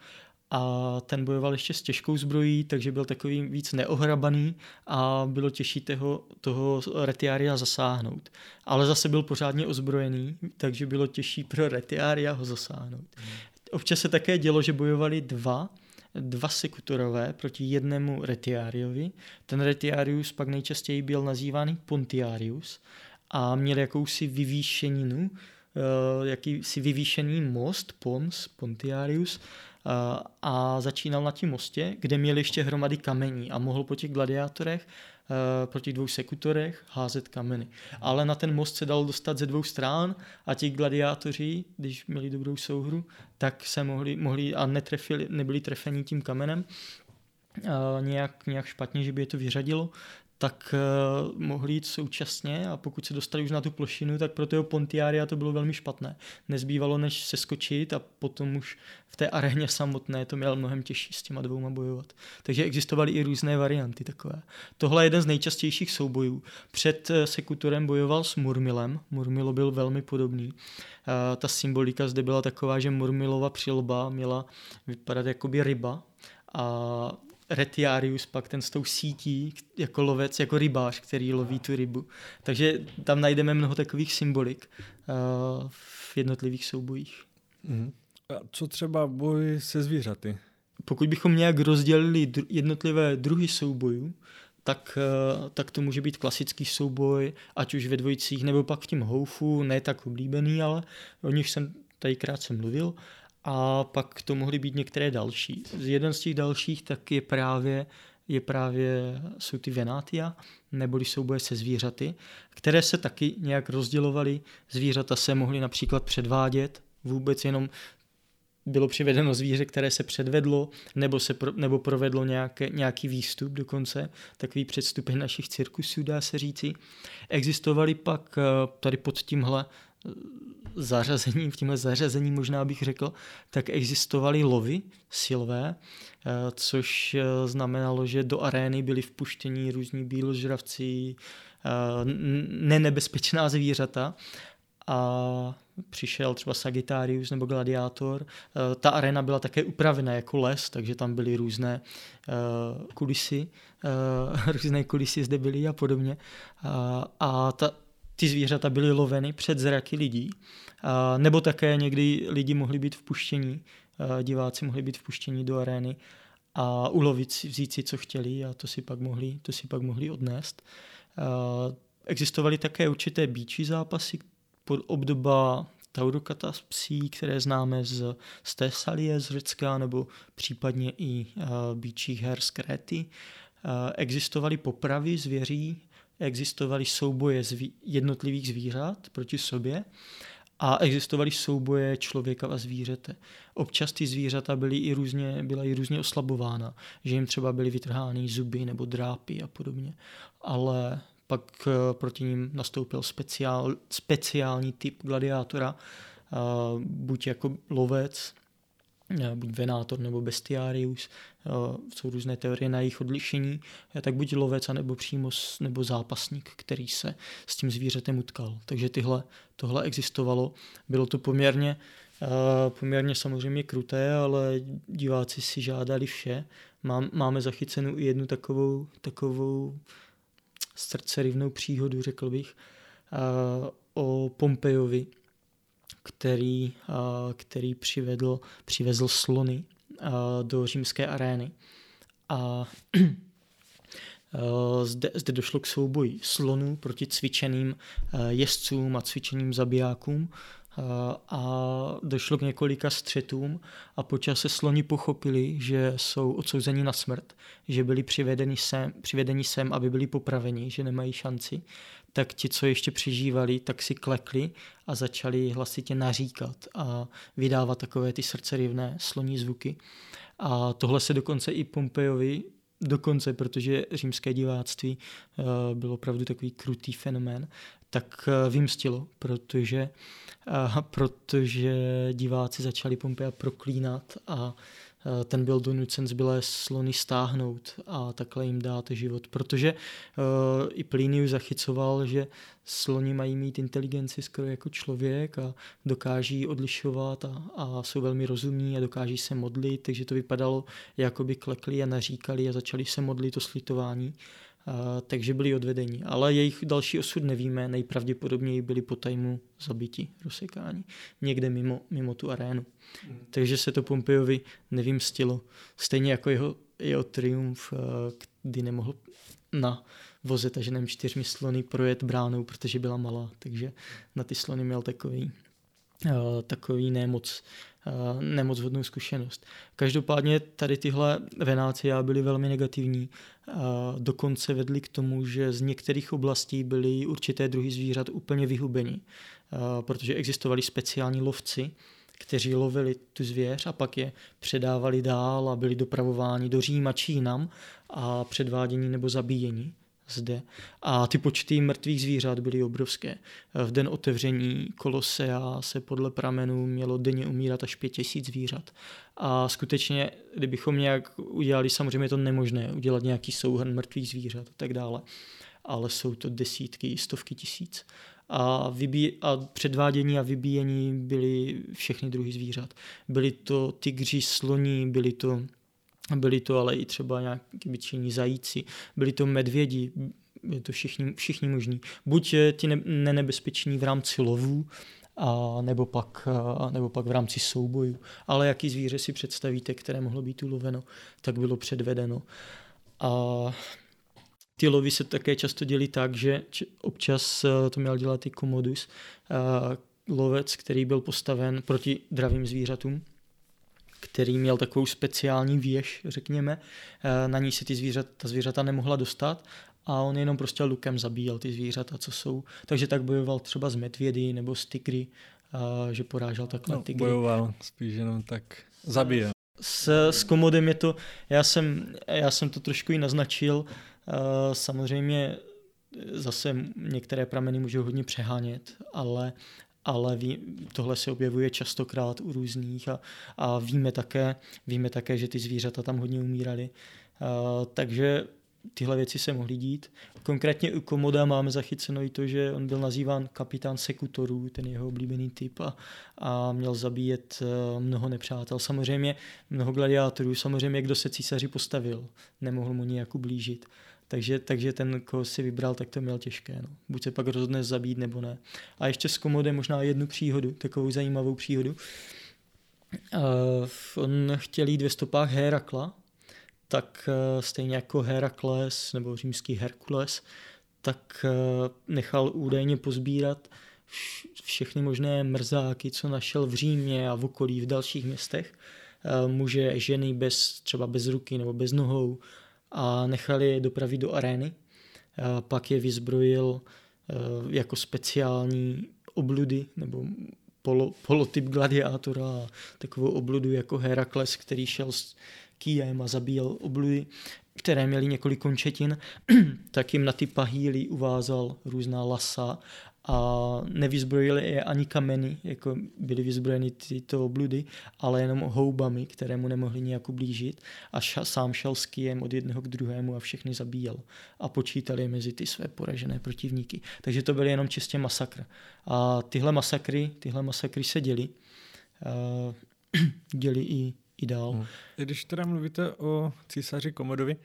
a ten bojoval ještě s těžkou zbrojí, takže byl takový víc neohrabaný a bylo těžší toho, toho retiária zasáhnout. Ale zase byl pořádně ozbrojený, takže bylo těžší pro retiária ho zasáhnout. Hmm. Občas se také dělo, že bojovali dva, dva sekutorové proti jednému retiáriovi. Ten retiarius pak nejčastěji byl nazývaný pontiarius a měl jakousi vyvýšeninu, eh, jakýsi vyvýšený most, pons, pontiarius, a začínal na tím mostě, kde měl ještě hromady kamení a mohl po těch gladiátorech eh, po těch dvou sekutorech házet kameny. Ale na ten most se dal dostat ze dvou strán a ti gladiátoři, když měli dobrou souhru, tak se mohli, mohli a netrefili, nebyli trefení tím kamenem, Uh, nějak, nějak špatně, že by je to vyřadilo, tak uh, mohli jít současně a pokud se dostali už na tu plošinu, tak pro toho Pontiaria to bylo velmi špatné. Nezbývalo než se skočit a potom už v té aréně samotné to měl mnohem těžší s těma dvouma bojovat. Takže existovaly i různé varianty takové. Tohle je jeden z nejčastějších soubojů. Před uh, Sekutorem bojoval s Murmilem. Murmilo byl velmi podobný. Uh, ta symbolika zde byla taková, že Murmilova přilba měla vypadat jako by ryba a Retiarius pak ten s tou sítí jako lovec, jako rybář, který loví tu rybu. Takže tam najdeme mnoho takových symbolik uh, v jednotlivých soubojích. Mm. A co třeba boj se zvířaty? Pokud bychom nějak rozdělili jednotlivé druhy soubojů, tak, eh, tak to může být klasický souboj, ať už ve dvojicích nebo pak v tím houfu, ne tak oblíbený, ale o nich jsem tady krátce mluvil. A pak to mohly být některé další. Jeden z těch dalších tak je právě, je právě jsou ty venátia, neboli souboje se zvířaty, které se taky nějak rozdělovaly. Zvířata se mohly například předvádět, vůbec jenom bylo přivedeno zvíře, které se předvedlo, nebo, se pro, nebo provedlo nějaké, nějaký výstup dokonce, takový předstupy našich cirkusů, dá se říci. Existovaly pak eh, tady pod tímhle eh, zařazením, v tímhle zařazení možná bych řekl, tak existovaly lovy silové, eh, což znamenalo, že do arény byli vpuštěni různí bíložravci, nenebezpečná zvířata a přišel třeba Sagittarius nebo Gladiátor. Eh, ta arena byla také upravena jako les, takže tam byly různé kulisy, různé kulisy zde byly a podobně. A ta, ty zvířata byly loveny před zraky lidí, uh, nebo také někdy lidi mohli být vpuštění, diváci mohli být vpuštění do arény a ulovit si, vzít si, co chtěli a to si pak mohli, to si pak mohli odnést. Uh, existovaly také určité bíčí zápasy, pod obdoba psí, které známe z, z Tesalie, z Řecka, nebo případně i býčích her z Kréty. Existovaly popravy zvěří, existovaly souboje zví, jednotlivých zvířat proti sobě a existovaly souboje člověka a zvířete. Občas ty zvířata byly i různě, byla i různě oslabována, že jim třeba byly vytrhány zuby nebo drápy a podobně. Ale pak eh, proti ním nastoupil speciál, speciální typ gladiátora, eh, buď jako lovec, buď venátor nebo bestiarius, jsou různé teorie na jejich odlišení, tak buď lovec nebo přímo nebo zápasník, který se s tím zvířetem utkal. Takže tyhle, tohle existovalo. Bylo to poměrně, poměrně samozřejmě kruté, ale diváci si žádali vše. máme zachycenou i jednu takovou, takovou srdcerivnou příhodu, řekl bych, o Pompejovi, který, který přivedl, přivezl slony do římské arény. A zde, zde došlo k souboji slonů proti cvičeným jezdcům a cvičeným zabijákům a došlo k několika střetům a počas se sloni pochopili, že jsou odsouzeni na smrt, že byli přivedeni sem, přivedeni sem, aby byli popraveni, že nemají šanci, tak ti, co ještě přežívali, tak si klekli a začali hlasitě naříkat a vydávat takové ty srdcerivné sloní zvuky. A tohle se dokonce i Pompejovi dokonce, protože římské diváctví eh, bylo opravdu takový krutý fenomén, tak eh, vymstilo, protože, eh, protože diváci začali Pompeja proklínat a ten byl donucen zbylé slony stáhnout a takhle jim dát život. Protože uh, i Plinius zachycoval, že sloni mají mít inteligenci skoro jako člověk a dokáží odlišovat a, a jsou velmi rozumní a dokáží se modlit, takže to vypadalo, jako by klekli a naříkali a začali se modlit o slitování takže byli odvedeni. Ale jejich další osud nevíme, nejpravděpodobněji byli po tajmu zabiti, rozsekáni, někde mimo, mimo tu arénu. Mm. Takže se to Pompejovi nevymstilo. Stejně jako jeho, jeho triumf, kdy nemohl na voze taženém čtyřmi slony projet bránou, protože byla malá, takže na ty slony měl takový, takový nemoc Eh, nemoc hodnou zkušenost. Každopádně tady tyhle venácia byly velmi negativní. Dokonce vedly k tomu, že z některých oblastí byly určité druhy zvířat úplně vyhubeni, eh, protože existovali speciální lovci, kteří lovili tu zvěř a pak je předávali dál a byli dopravováni do Říma Čínam a předvádění nebo zabíjení zde. A ty počty mrtvých zvířat byly obrovské. V den otevření Kolosea se podle pramenů mělo denně umírat až pět tisíc zvířat. A skutečně, kdybychom nějak udělali, samozřejmě je to nemožné, udělat nějaký souhrn mrtvých zvířat a tak dále. Ale jsou to desítky, stovky tisíc. A, vybí- a předvádění a vybíjení byly všechny druhy zvířat. Byly to tygři, sloní, byly to byli to ale i třeba nějaký byčení zajíci, byli to medvědi, je to všichni, všichni možní. Buď ti ne, nenebezpeční v rámci lovů, a nebo, pak, a nebo pak v rámci soubojů. Ale jaký zvíře si představíte, které mohlo být uloveno, tak bylo předvedeno. A ty lovy se také často dělí tak, že občas to měl dělat i komodus, lovec, který byl postaven proti dravým zvířatům, který měl takovou speciální věž, řekněme, na ní se ty zvířata, ta zvířata nemohla dostat a on jenom prostě lukem zabíjel ty zvířata, co jsou. Takže tak bojoval třeba z medvědy nebo z tygry, a že porážel takhle no, tygry. bojoval, spíš jenom tak zabíjel. S, s komodem je to, já jsem, já jsem to trošku i naznačil, samozřejmě zase některé prameny můžou hodně přehánět, ale ale ví, tohle se objevuje častokrát u různých a, a víme, také, víme také, že ty zvířata tam hodně umíraly. Uh, takže tyhle věci se mohly dít. Konkrétně u Komoda máme zachyceno i to, že on byl nazýván kapitán sekutorů, ten jeho oblíbený typ a, a měl zabíjet uh, mnoho nepřátel. Samozřejmě mnoho gladiátorů, samozřejmě kdo se císaři postavil, nemohl mu nijak ublížit. Takže, takže ten, koho si vybral, tak to měl těžké. No. Buď se pak rozhodne zabít, nebo ne. A ještě s Komodem možná jednu příhodu, takovou zajímavou příhodu. Uh, on chtěl jít ve stopách Herakla, tak uh, stejně jako Herakles nebo římský Herkules, tak uh, nechal údajně pozbírat všechny možné mrzáky, co našel v Římě a v okolí v dalších městech. Muže, ženy bez, třeba bez ruky nebo bez nohou, a nechali je dopravit do arény. A pak je vyzbrojil e, jako speciální obludy nebo polo, polotyp gladiátora a takovou obludu jako Herakles, který šel s kýjem a zabíjel obludy, které měly několik končetin, tak jim na ty pahýly uvázal různá lasa a nevyzbrojili je ani kameny, jako byly vyzbrojeny tyto obludy, ale jenom houbami, které mu nemohli nějak ublížit a ša, sám šel s kijem od jednoho k druhému a všechny zabíjel a počítali mezi ty své poražené protivníky. Takže to byl jenom čistě masakr. A tyhle masakry, tyhle masakry se děli, uh, děli i, i dál. Hmm. Když teda mluvíte o císaři Komodovi,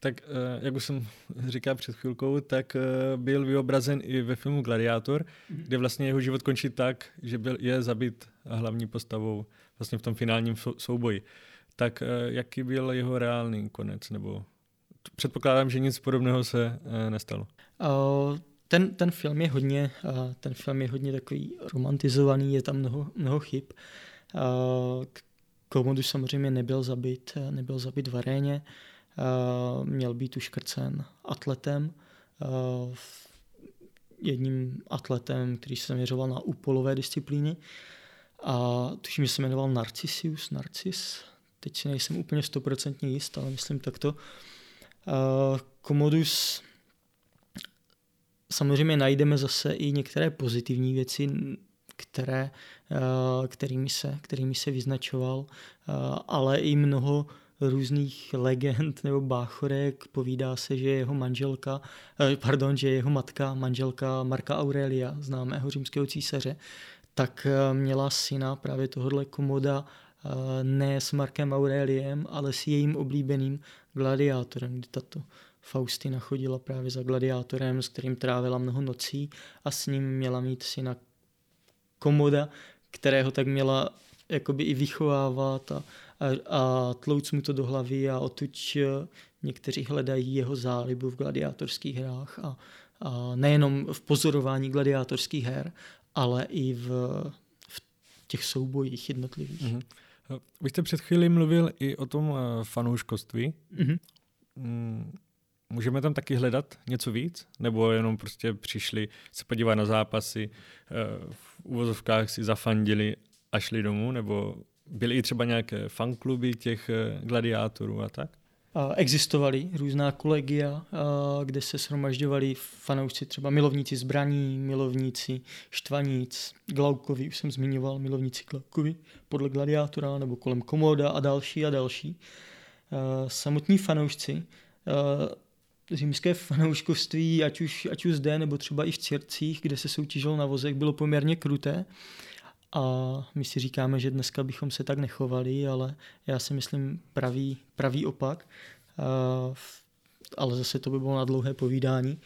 tak eh, jak už jsem říkal před chvilkou, tak eh, byl vyobrazen i ve filmu Gladiátor, mm-hmm. kde vlastně jeho život končí tak, že byl, je zabit hlavní postavou vlastně v tom finálním souboji. Tak eh, jaký byl jeho reálný konec? Nebo předpokládám, že nic podobného se nestalo. Uh, ten, ten film je hodně, ten film je hodně takový romantizovaný, je tam mnoho, mnoho chyb. Komodus samozřejmě nebyl zabit, nebyl zabit v aréně. Eh, měl být uškrcen atletem, eh, jedním atletem, který se zaměřoval na úpolové disciplíny a tuším, že se jmenoval Narcissius, Narcis, teď si nejsem úplně stoprocentně jist, ale myslím takto. Komodus eh, samozřejmě najdeme zase i některé pozitivní věci, které, kterými, se, kterými se vyznačoval, ale i mnoho různých legend nebo báchorek. Povídá se, že jeho manželka, eh, pardon, že jeho matka, manželka Marka Aurelia, známého římského císaře, tak eh, měla syna právě tohohle komoda eh, ne s Markem Aureliem, ale s jejím oblíbeným gladiátorem, kdy tato Faustina chodila právě za gladiátorem, s kterým trávila mnoho nocí a s ním měla mít syna komoda, kterého tak měla jakoby i vychovávat a, a, a tlouc mu to do hlavy a otuď eh, někteří hledají jeho zálibu v gladiátorských hrách a, a nejenom v pozorování gladiátorských her, ale i v, v těch soubojích jednotlivých. Mm-hmm. Vy jste před chvílí mluvil i o tom eh, fanouškovství. Mm-hmm. Můžeme tam taky hledat něco víc? Nebo jenom prostě přišli se podívat na zápasy, v uvozovkách si zafandili a šli domů? Nebo byly i třeba nějaké fankluby těch eh, gladiátorů a tak? Existovaly různá kolegia, kde se shromažďovali fanoušci, třeba milovníci zbraní, milovníci štvaníc, Glaukovi, už jsem zmiňoval, milovníci Glaukovi podle gladiátora nebo kolem Komoda a další a další. Samotní fanoušci, římské fanouškovství, ať už, ať už zde nebo třeba i v Circích, kde se soutěžilo na vozech, bylo poměrně kruté. A my si říkáme, že dneska bychom se tak nechovali, ale já si myslím pravý, pravý opak. Uh, ale zase to by bylo na dlouhé povídání.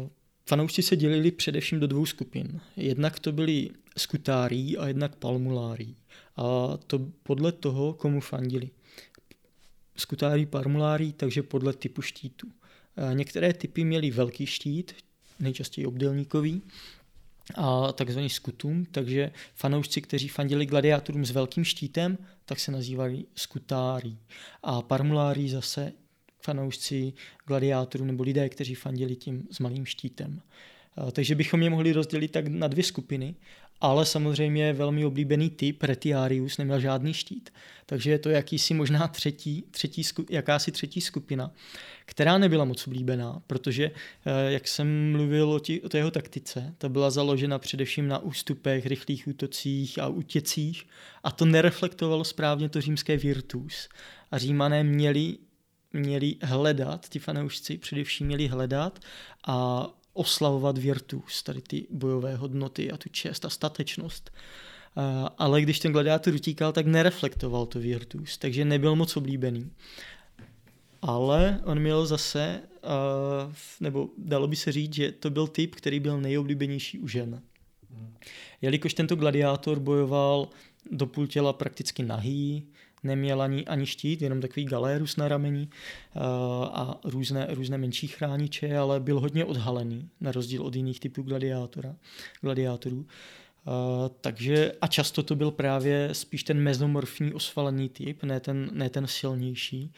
Uh, fanoušci se dělili především do dvou skupin. Jednak to byli skutárí a jednak palmulárí. A to podle toho, komu fandili. Skutárí, palmulárí, takže podle typu štítu. Některé typy měly velký štít, nejčastěji obdelníkový, a takzvaný skutum, takže fanoušci, kteří fandili gladiátorům s velkým štítem, tak se nazývali skutári. A parmulári zase fanoušci gladiátorů nebo lidé, kteří fandili tím s malým štítem. Takže bychom je mohli rozdělit tak na dvě skupiny ale samozřejmě velmi oblíbený typ Retiarius neměl žádný štít. Takže je to jakýsi možná třetí, třetí, jakási třetí skupina, která nebyla moc oblíbená, protože, eh, jak jsem mluvil o, tí, o té jeho taktice, ta byla založena především na ústupech, rychlých útocích a útěcích a to nereflektovalo správně to římské virtus. A římané měli měli hledat, ti fanoušci především měli hledat a oslavovat virtus, tady ty bojové hodnoty a tu čest a statečnost. Ale když ten gladiátor utíkal, tak nereflektoval to virtus, takže nebyl moc oblíbený. Ale on měl zase, nebo dalo by se říct, že to byl typ, který byl nejoblíbenější u žen. Jelikož tento gladiátor bojoval do půl těla prakticky nahý, neměl ani, ani štít, jenom takový galérus na rameni uh, a různé, různé menší chrániče, ale byl hodně odhalený, na rozdíl od jiných typů gladiátora, gladiátorů. Uh, takže a často to byl právě spíš ten mezomorfní osvalený typ, ne ten, ne ten silnější,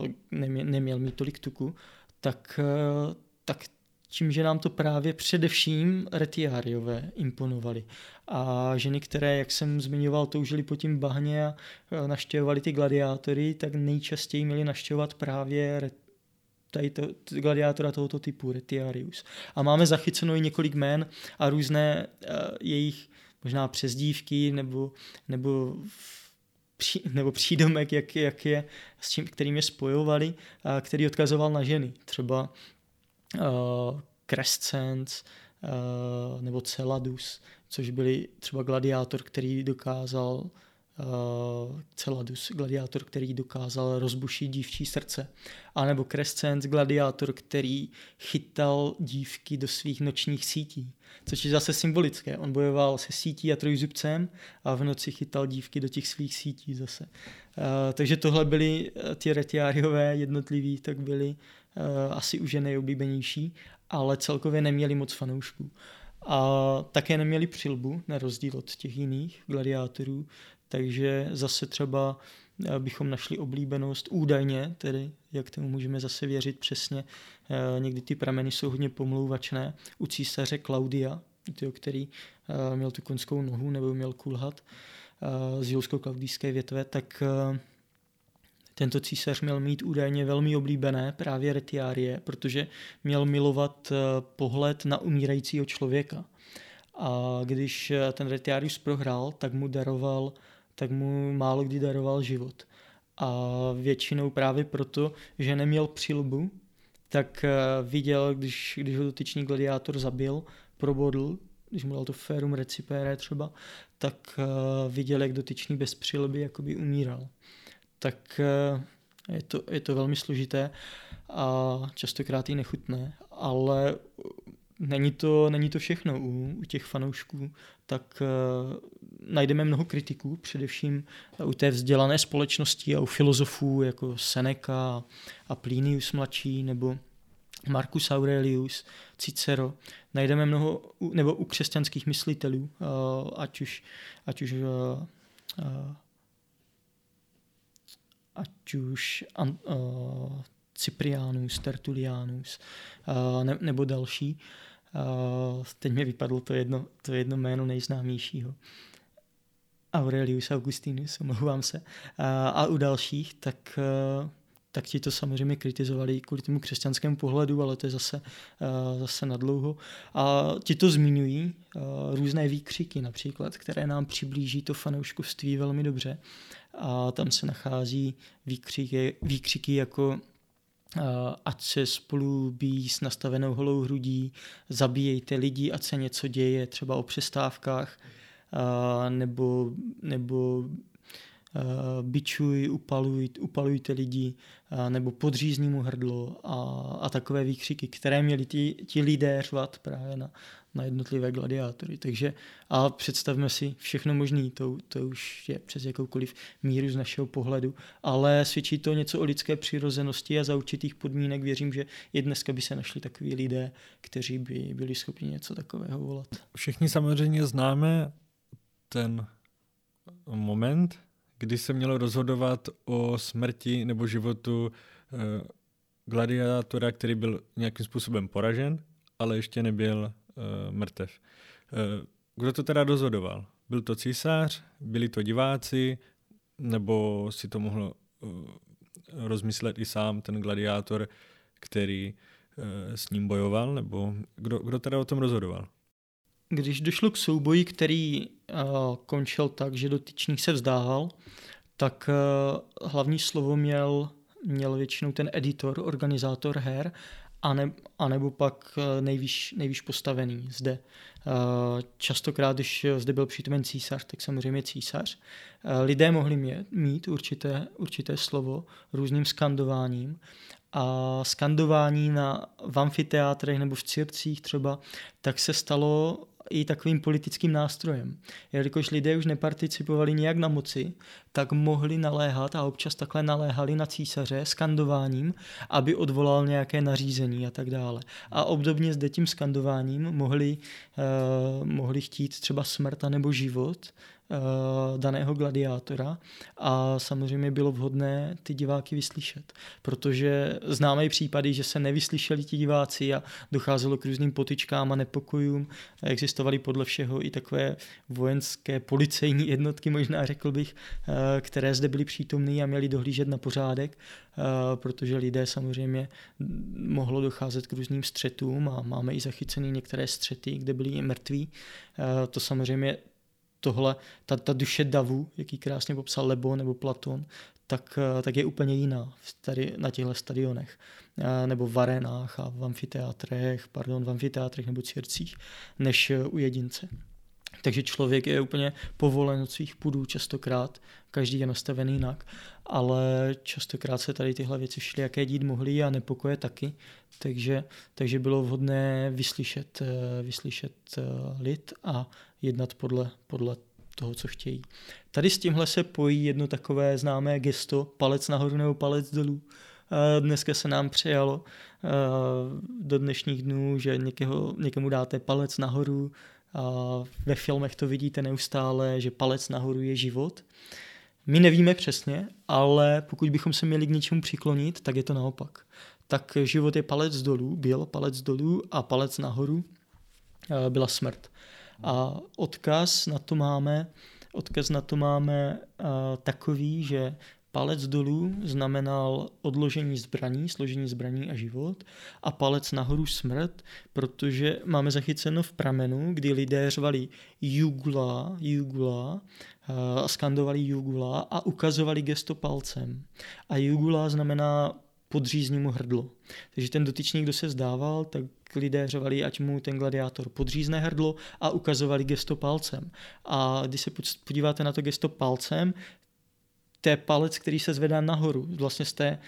uh, neměl, neměl mít tolik tuku, tak, uh, tak tím, že nám to právě především retiáriové imponovali. A ženy, které, jak jsem zmiňoval, toužili po tím bahně a naštěvovali ty gladiátory, tak nejčastěji měli naštěvovat právě tady to, gladiátora tohoto typu, Retiarius. A máme zachyceno i několik jmén a různé uh, jejich možná přezdívky nebo, nebo pří, nebo přídomek, jak, jak je, s čím, kterým je spojovali, a který odkazoval na ženy. Třeba uh, Crescens uh, nebo Celadus, což byli třeba gladiátor, který dokázal uh, Celadus, gladiátor, který dokázal rozbušit dívčí srdce. A nebo Crescens, gladiátor, který chytal dívky do svých nočních sítí, což je zase symbolické. On bojoval se sítí a trojzubcem a v noci chytal dívky do těch svých sítí zase. Uh, takže tohle byly ty retiáriové jednotliví, tak byly asi už je nejoblíbenější, ale celkově neměli moc fanoušků. A také neměli přilbu, na rozdíl od těch jiných gladiátorů, takže zase třeba eh, bychom našli oblíbenost údajně, tedy jak tomu můžeme zase věřit přesně, eh, někdy ty prameny jsou hodně pomlouvačné, u císaře Klaudia, který měl tu konskou nohu nebo měl kulhat z jilsko-klaudijské větve, tak tento císař měl mít údajně velmi oblíbené právě retiárie, protože měl milovat eh, pohled na umírajícího člověka. A když eh, ten retiarius prohrál, tak mu daroval, tak mu málo kdy daroval život. A většinou právě proto, že neměl přilbu, tak eh, viděl, když, když ho dotyčný gladiátor zabil, probodl, když mu dal to ferum recipere třeba, tak viděl, jak dotyčný bez přilby jakoby umíral tak eh, je to, je to velmi složité a častokrát i nechutné, ale není to, není to všechno u, u těch fanoušků, tak uh, najdeme mnoho kritiků, především u té vzdělané společnosti a u filozofů jako Seneca a Plinius mladší nebo Marcus Aurelius, Cicero. Najdeme mnoho, nebo u křesťanských myslitelů, uh, ať už, ať už uh, ať už uh, Cyprianus, Tertulianus uh, ne, nebo další. Uh, teď mi vypadlo to jedno, to jedno jméno nejznámějšího. Aurelius Augustinus, omlouvám se. Uh, a u dalších, tak uh, tak ti to samozřejmě kritizovali kvůli tomu křesťanskému pohledu, ale to je zase, uh, zase nadlouho. A ti to zmiňují, uh, různé výkřiky například, které nám přiblíží to fanouškovství velmi dobře. A tam se nachází výkřiky, výkřiky jako uh, ať se spolu bíjí s nastavenou holou hrudí, zabíjejte lidi, ať se něco děje, třeba o přestávkách, nebo, nebo bičuj, upaluj, upalujte lidi, nebo podřízní mu hrdlo a, a takové výkřiky, které měli ti, ti lidé řvat právě na, na jednotlivé gladiátory. Takže a představme si všechno možné, to, to už je přes jakoukoliv míru z našeho pohledu, ale svědčí to něco o lidské přirozenosti a za určitých podmínek věřím, že i dneska by se našli takový lidé, kteří by byli schopni něco takového volat. Všichni samozřejmě známe ten moment, kdy se mělo rozhodovat o smrti nebo životu eh, gladiátora, který byl nějakým způsobem poražen, ale ještě nebyl uh, mrtev. Uh, kdo to teda rozhodoval? Byl to císař, byli to diváci, nebo si to mohl uh, rozmyslet i sám ten gladiátor, který uh, s ním bojoval, nebo kdo, kdo teda o tom rozhodoval? Když došlo k souboji, který uh, končil tak, že dotyčný se vzdával, tak uh, hlavní slovo měl, měl většinou ten editor, organizátor her a, ne, a nebo pak eh, nejvýš, nejvýš postavený zde. Častokrát, když zde byl přítomen císař, tak samozřejmě císař. Lidé mohli mít, mít určité, určité slovo různým skandováním a skandování na, v amfiteátrech nebo v circích třeba, tak se stalo i takovým politickým nástrojem. Jelikož lidé už neparticipovali nijak na moci, tak mohli naléhat a občas takhle naléhali na císaře skandováním, aby odvolal nějaké nařízení a tak dále. A obdobně s tím skandováním mohli, uh, mohli chtít třeba smrt nebo život daného gladiátora a samozřejmě bylo vhodné ty diváky vyslyšet, protože známe i případy, že se nevyslyšeli ti diváci a docházelo k různým potičkám a nepokojům. Existovaly podle všeho i takové vojenské policejní jednotky, možná řekl bych, eh, které zde byly přítomné a měly dohlížet na pořádek, eh, protože lidé samozřejmě mohlo docházet k různým střetům a máme i zachycené některé střety, kde byli mrtví. To samozřejmě tohle, ta, ta duše davu, jaký krásně popsal Lebo nebo Platon, tak, eh, tak je úplně jiná tady, na těchto stadionech eh, nebo v arenách a v amfiteátrech, pardon, v amfiteátrech nebo círcích, než eh, u jedince. Takže člověk je úplně povolen od svých pudů častokrát, každý je nastavený jinak, ale častokrát se tady tyhle věci šly, jaké dít mohly a nepokoje taky, takže, takže bylo vhodné vyslyšet, vyslyšet lid a jednat podle, podle toho, co chtějí. Tady s tímhle se pojí jedno takové známé gesto, palec nahoru nebo palec dolů. Dneska se nám přejalo do dnešních dnů, že někoho, někomu dáte palec nahoru, ve filmech to vidíte neustále, že palec nahoru je život. My nevíme přesně, ale pokud bychom se měli k něčemu přiklonit, tak je to naopak. Tak život je palec dolů, byl palec dolů a palec nahoru byla smrt. A odkaz na to máme, odkaz na to máme takový, že palec dolů znamenal odložení zbraní, složení zbraní a život a palec nahoru smrt, protože máme zachyceno v pramenu, kdy lidé řvali jugula, jugula a skandovali jugula a ukazovali gesto palcem. A jugula znamená podřízní mu hrdlo. Takže ten dotyčný, kdo se zdával, tak lidé řevali, ať mu ten gladiátor podřízne hrdlo a ukazovali gesto palcem. A když se podíváte na to gesto palcem, to je palec, který se zvedá nahoru. Vlastně z té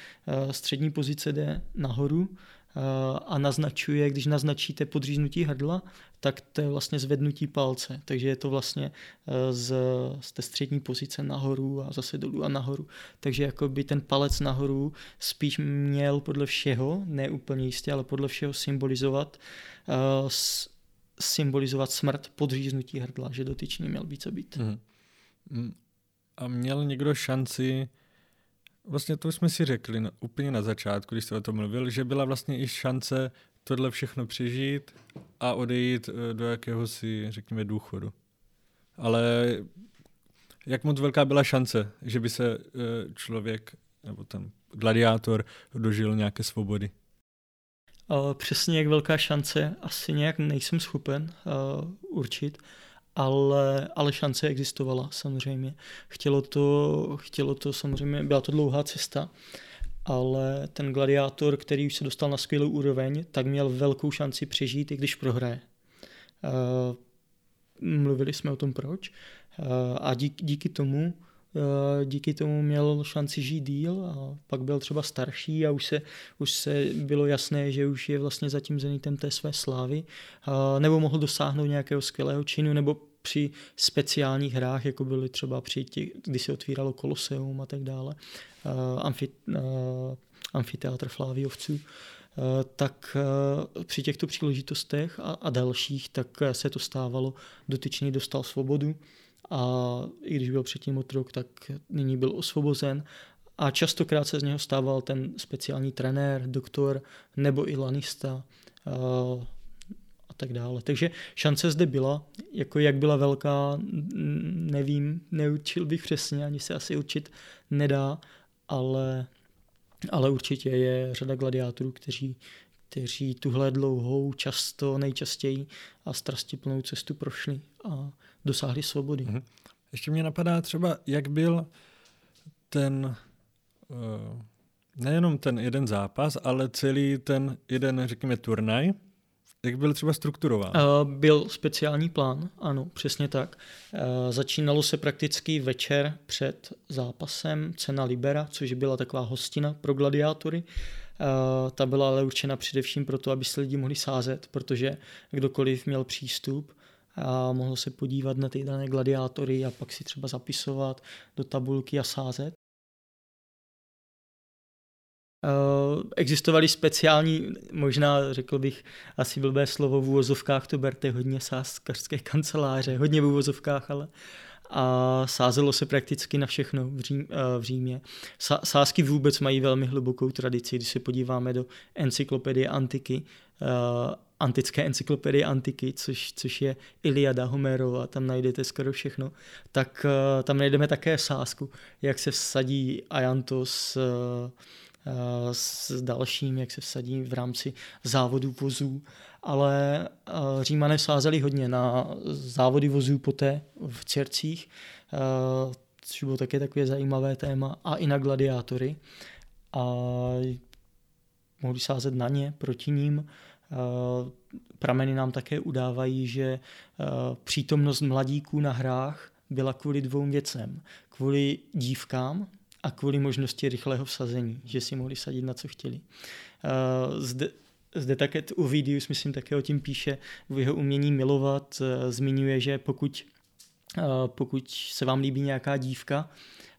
uh, střední pozice jde nahoru Eh, a naznačuje, když naznačíte podříznutí hrdla, tak to je vlastně zvednutí palce. Takže je to vlastně eh, z, z té střední pozice nahoru a zase dolů a nahoru. Takže jako by ten palec nahoru spíš měl podle všeho, ne úplně jistě, ale podle všeho symbolizovat uh, symbolizovat smrt podříznutí hrdla, že dotyčný měl být co být. Mm. A měl někdo šanci Vlastně to jsme si řekli na, úplně na začátku, když jste o tom mluvil, že byla vlastně i šance tohle všechno přežít a odejít eh, do jakéhosi, řekněme, důchodu. Ale jak moc velká byla šance, že by se eh, člověk nebo ten gladiátor dožil nějaké svobody? Přesně jak velká šance, asi nějak nejsem schopen určit ale, ale šance existovala samozřejmě. Chtělo to, chtělo to samozřejmě, byla to dlouhá cesta, ale ten gladiátor, který už se dostal na skvělou úroveň, tak měl velkou šanci přežít, i když prohraje. Uh, mluvili jsme o tom proč. Uh, a díky, díky tomu díky tomu měl šanci žít díl a pak byl třeba starší a už se, už se bylo jasné, že už je vlastně za tím zenitem té své slávy, nebo mohl dosáhnout nějakého skvělého činu, nebo při speciálních hrách, jako byly třeba při těch, kdy se otvíralo Koloseum a tak dále, amfi, amfiteátr Fláviovců, tak při těchto příležitostech a, a dalších, tak se to stávalo, dotyčný dostal svobodu a i když byl předtím otrok, tak nyní byl osvobozen a častokrát se z něho stával ten speciální trenér, doktor nebo i lanista a tak dále. Takže šance zde byla, jako jak byla velká, nevím, neučil bych přesně, ani se asi učit nedá, ale, ale určitě je řada gladiátorů, kteří, kteří tuhle dlouhou, často, nejčastěji a strastiplnou cestu prošli a dosáhli svobody. Mm-hmm. Ještě mě napadá třeba, jak byl ten, uh, nejenom ten jeden zápas, ale celý ten jeden, řekněme, turnaj, jak byl třeba strukturován? Uh, byl speciální plán, ano, přesně tak. Uh, začínalo se prakticky večer před zápasem Cena Libera, což byla taková hostina pro gladiátory. Uh, ta byla ale určena především proto, aby se lidi mohli sázet, protože kdokoliv měl přístup a mohl se podívat na ty dané gladiátory a pak si třeba zapisovat do tabulky a sázet. Uh, existovaly speciální, možná řekl bych asi blbé slovo v úvozovkách, to berte hodně sázkařské kanceláře, hodně v úvozovkách, ale a sázelo se prakticky na všechno v, Řím, uh, v Římě. sázky vůbec mají velmi hlubokou tradici, když se podíváme do encyklopedie antiky, antické encyklopedie antiky, což, což je Iliada Homerova, tam najdete skoro všechno, tak uh, tam najdeme také sázku, jak se vsadí Ajantos uh, s dalším, jak se vsadí v rámci závodu vozů, ale Římané sázeli hodně na závody vozů poté v Cercích, což bylo také takové zajímavé téma, a i na gladiátory. A mohli sázet na ně, proti ním. Prameny nám také udávají, že přítomnost mladíků na hrách byla kvůli dvou věcem. Kvůli dívkám, a kvůli možnosti rychlého vsazení, že si mohli sadit na co chtěli. Zde, zde také Ovidius, myslím, také o tím píše, v jeho umění milovat zmiňuje, že pokud, pokud se vám líbí nějaká dívka,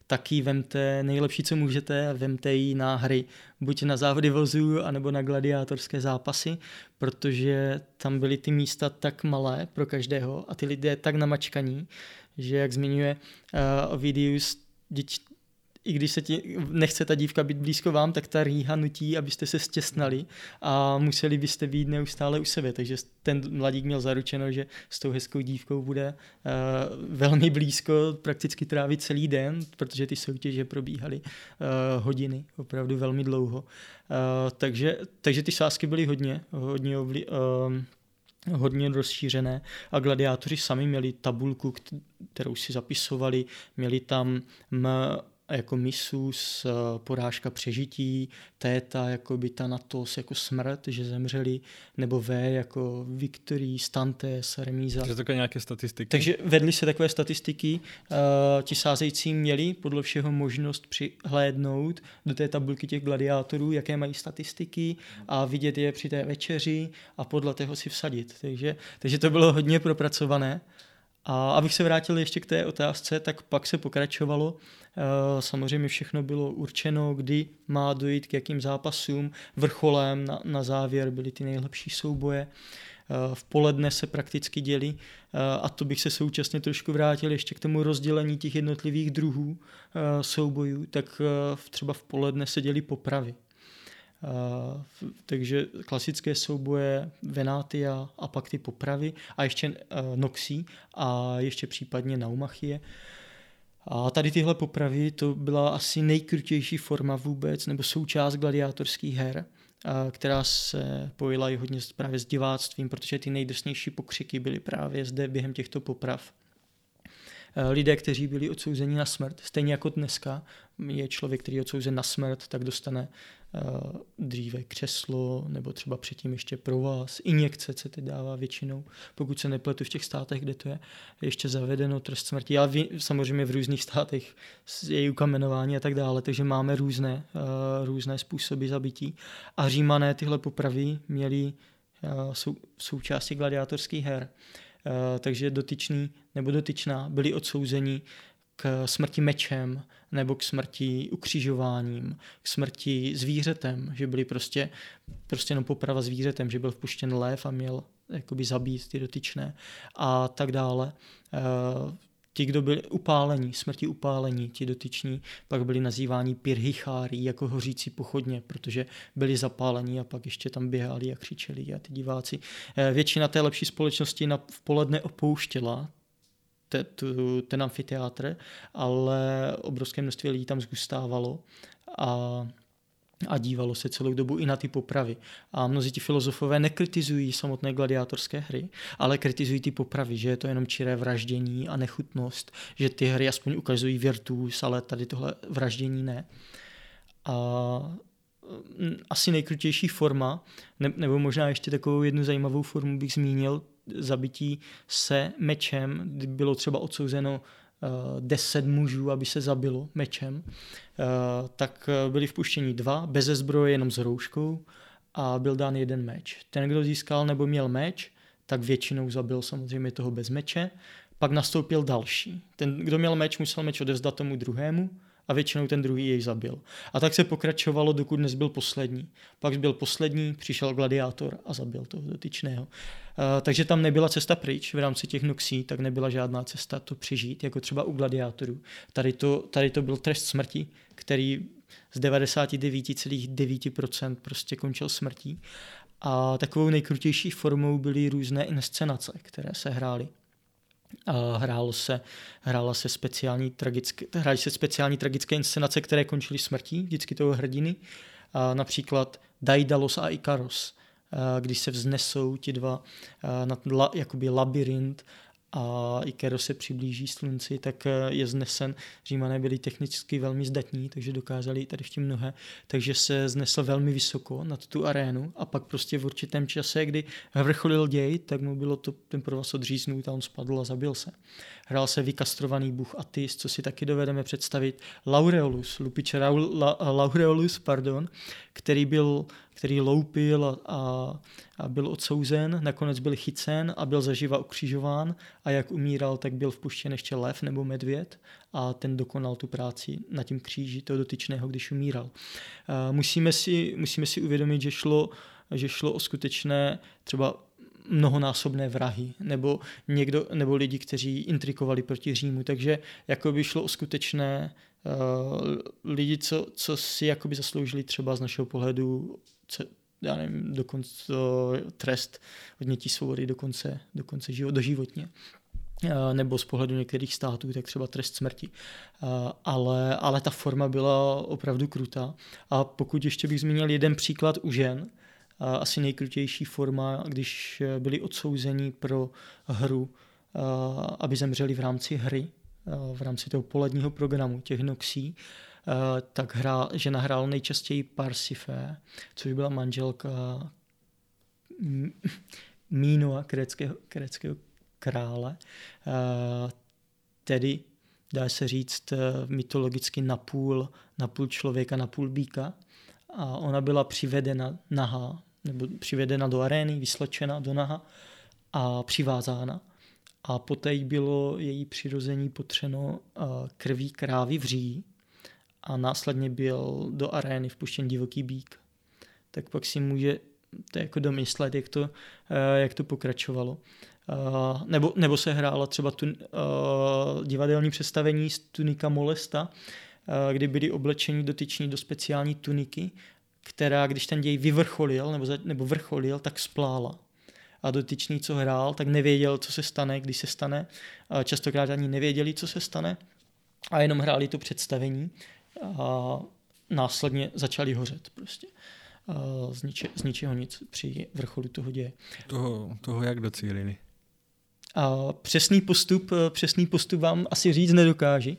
tak ji vemte nejlepší, co můžete, vemte ji na hry, buď na závody vozů, anebo na gladiátorské zápasy, protože tam byly ty místa tak malé pro každého a ty lidé tak namačkaní, že jak zmiňuje uh, Ovidius, i když se ti nechce ta dívka být blízko vám, tak ta rýha nutí, abyste se stěsnali a museli byste být neustále u sebe. Takže ten mladík měl zaručeno, že s tou hezkou dívkou bude uh, velmi blízko, prakticky trávit celý den, protože ty soutěže probíhaly uh, hodiny, opravdu velmi dlouho. Uh, takže, takže ty sázky byly hodně, hodně ovli, uh, hodně rozšířené a gladiátoři sami měli tabulku, kterou si zapisovali, měli tam m, jako misus, porážka přežití, téta jako by ta natos jako smrt, že zemřeli, nebo V jako victory, stantes, remíza. Takže takové nějaké statistiky. Takže vedly se takové statistiky, uh, ti sázející měli podle všeho možnost přihlédnout do té tabulky těch gladiátorů, jaké mají statistiky a vidět je při té večeři a podle toho si vsadit. Takže, takže to bylo hodně propracované. A abych se vrátil ještě k té otázce, tak pak se pokračovalo. Eh, samozřejmě všechno bylo určeno, kdy má dojít k jakým zápasům. Vrcholem na, na závěr byly ty nejlepší souboje. Eh, v poledne se prakticky děli eh, a to bych se současně trošku vrátil ještě k tomu rozdělení těch jednotlivých druhů soubojů, tak třeba v poledne se děli popravy. Takže klasické souboje Venátia a pak ty popravy a ještě Noxí a ještě případně Naumachie. A tady tyhle popravy to byla asi nejkrutější forma vůbec, nebo součást gladiátorských her, která se pojila i hodně právě s diváctvím, protože ty nejdrsnější pokřiky byly právě zde během těchto poprav. Lidé, kteří byli odsouzeni na smrt, stejně jako dneska je člověk, který je odsouzen na smrt, tak dostane dříve křeslo, nebo třeba předtím ještě pro vás. Injekce se teď dává většinou, pokud se nepletu v těch státech, kde to je ještě zavedeno trest smrti, ale samozřejmě v různých státech je ukamenování a tak dále, takže máme různé, různé způsoby zabití. A římané tyhle popravy měli sou, součástí gladiátorských her. Takže dotyčný nebo dotyčná byli odsouzeni k smrti mečem nebo k smrti ukřižováním, k smrti zvířetem, že byli prostě, prostě jenom poprava zvířetem, že byl vpuštěn lev a měl jakoby zabít ty dotyčné a tak dále. Eh, ti, kdo byli upálení, smrti upálení, ti dotyční, pak byli nazýváni pirhichári, jako hořící pochodně, protože byli zapálení a pak ještě tam běhali a křičeli a ty diváci. Eh, většina té lepší společnosti na, v poledne opouštěla te, tu, ten amfiteátr, ale obrovské množství lidí tam zgustávalo a a dívalo se celou dobu i na ty popravy. A mnozí ti filozofové nekritizují samotné gladiátorské hry, ale kritizují ty popravy, že je to jenom čiré vraždění a nechutnost, že ty hry aspoň ukazují virtus, ale tady tohle vraždění ne. A mm, asi nejkrutější forma, nebo možná ještě takovou jednu zajímavou formu bych zmínil, zabití se mečem, kdy bylo třeba odsouzeno uh, deset mužů, aby se zabilo mečem, uh, tak eh, byli vpuštěni dva, bez zbroje, jenom s rouškou a byl dán jeden meč. Ten, kdo získal nebo měl meč, tak většinou zabil samozřejmě toho bez meče. Pak nastoupil další. Ten, kdo měl meč, musel meč odevzdat tomu druhému a většinou ten druhý jej zabil. A tak se pokračovalo, dokud byl poslední. Pak byl poslední, přišel gladiátor a zabil toho dotyčného. Uh, takže tam nebyla cesta pryč v rámci těch noxí, tak nebyla žádná cesta to přežít, jako třeba u gladiátorů. Tady to, tady to byl trest smrti, který z 99,9% prostě končil smrtí. A takovou nejkrutější formou byly různé inscenace, které se hrály. Hrálo se, hrála se speciální tragické, hrály se speciální tragické inscenace, které končily smrtí vždycky toho hrdiny. Například Daidalos a Ikaros, když se vznesou ti dva nad la, jakoby labirint a Ikero se přiblíží slunci, tak eh, je znesen. Římané byli technicky velmi zdatní, takže dokázali tady tím mnohé, takže se znesl velmi vysoko nad tu arénu a pak prostě v určitém čase, kdy vrcholil děj, tak mu bylo to ten provaz odříznut a on spadl a zabil se. Hrál se vykastrovaný bůh Atis, co si taky dovedeme představit. Laureolus, lupič Laureolus, pardon, který byl který loupil a, a, a byl odsouzen, nakonec byl chycen a byl zaživa ukřižován a jak umíral, tak byl vpuštěn ještě lev nebo medvěd a ten dokonal tu práci na tím kříži toho dotyčného, když umíral. Musíme si, musíme si uvědomit, že šlo, že šlo o skutečné třeba mnohonásobné vrahy nebo, někdo, nebo lidi, kteří intrikovali proti Římu. Takže jako by šlo o skutečné uh, lidi, co, co si jakoby zasloužili třeba z našeho pohledu já nevím, dokonce trest odnětí svobody dokonce, dokonce život, doživotně nebo z pohledu některých států, tak třeba trest smrti. Ale, ale ta forma byla opravdu krutá. A pokud ještě bych zmínil jeden příklad u žen, asi nejkrutější forma, když byli odsouzeni pro hru, aby zemřeli v rámci hry, v rámci toho poledního programu těch noxí, Eh, tak hra, žena hrála nejčastěji Parsifé, což byla manželka Mínova, kreckého, kreckého krále. Eh, tedy dá se říct eh, mytologicky napůl, napůl člověka, napůl býka. A ona byla přivedena nahá, nebo přivedena do arény, vyslečena do naha a přivázána. A poté bylo její přirození potřeno krví krávy vří, a následně byl do arény vpuštěn divoký bík. Tak pak si může to jako domyslet, jak to, eh, jak to pokračovalo. Uh, nebo, nebo se hrála třeba tu, uh, divadelní představení z tunika Molesta, kdy byli oblečeni dotyční do speciální tuniky, která, když ten děj vyvrcholil nebo, za, nebo vrcholil, tak splála. A dotyčný, co hrál, tak nevěděl, co se stane, když se stane. Častokrát ani nevěděli, co se stane a jenom hráli to představení a následně začali hořet prostě. Z, niče, z ničeho nic při vrcholu toho děje. Toho, toho jak docílili? A přesný postup, přesný postup vám asi říct nedokáži.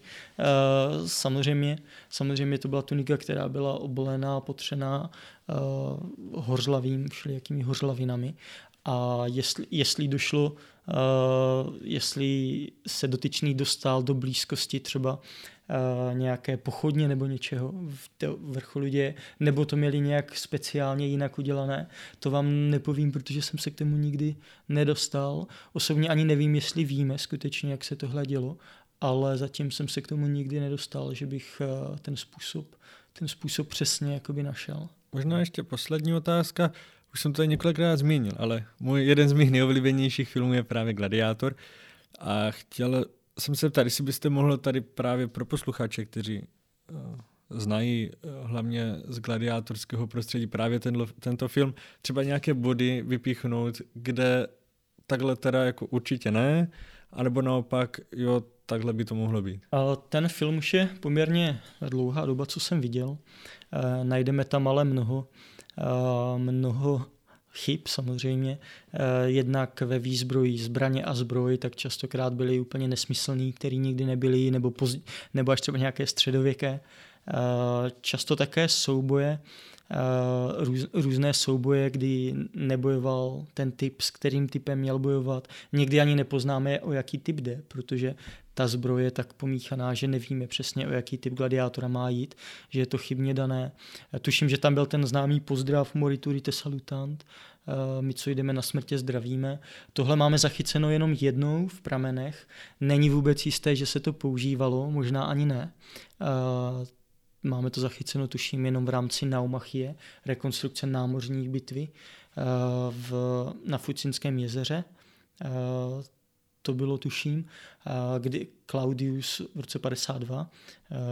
Samozřejmě, samozřejmě to byla tunika, která byla obolená, potřená hořlavým, všelijakými hořlavinami. A jestli, jestli došlo, jestli se dotyčný dostal do blízkosti třeba Uh, nějaké pochodně nebo něčeho v vrcholu děje, nebo to měli nějak speciálně jinak udělané. To vám nepovím, protože jsem se k tomu nikdy nedostal. Osobně ani nevím, jestli víme skutečně, jak se tohle dělo, ale zatím jsem se k tomu nikdy nedostal, že bych uh, ten způsob, ten způsob přesně jakoby našel. Možná ještě poslední otázka. Už jsem to tady několikrát zmínil, ale můj jeden z mých nejoblíbenějších filmů je právě Gladiátor. A chtěl jsem se ptal, jestli byste mohl tady právě pro posluchače, kteří uh, znají uh, hlavně z gladiátorského prostředí právě tenlo, tento film, třeba nějaké body vypíchnout, kde takhle teda jako určitě ne, anebo naopak, jo, takhle by to mohlo být. Ten film už je poměrně dlouhá doba, co jsem viděl. E, najdeme tam ale mnoho, mnoho chyb samozřejmě. Eh, jednak ve výzbroji zbraně a zbroj, tak častokrát byly úplně nesmyslný, který nikdy nebyly, nebo, pozdě, nebo až třeba nějaké středověké. Eh, často také souboje, eh, růz, různé souboje, kdy nebojoval ten typ, s kterým typem měl bojovat. Někdy ani nepoznáme, o jaký typ jde, protože ta zbroje je tak pomíchaná, že nevíme přesně, o jaký typ gladiátora má jít, že je to chybně dané. Tuším, že tam byl ten známý pozdrav Moriturite salutant, eh, my, co jdeme na smrtě, zdravíme. Tohle máme zachyceno jenom jednou v pramenech. Není vůbec jisté, že se to používalo, možná ani ne. Eh, máme to zachyceno, tuším, jenom v rámci Naumachie, rekonstrukce námořních bitvy eh, v, na Fucinském jezeře to bylo tuším, kdy Claudius v roce 52,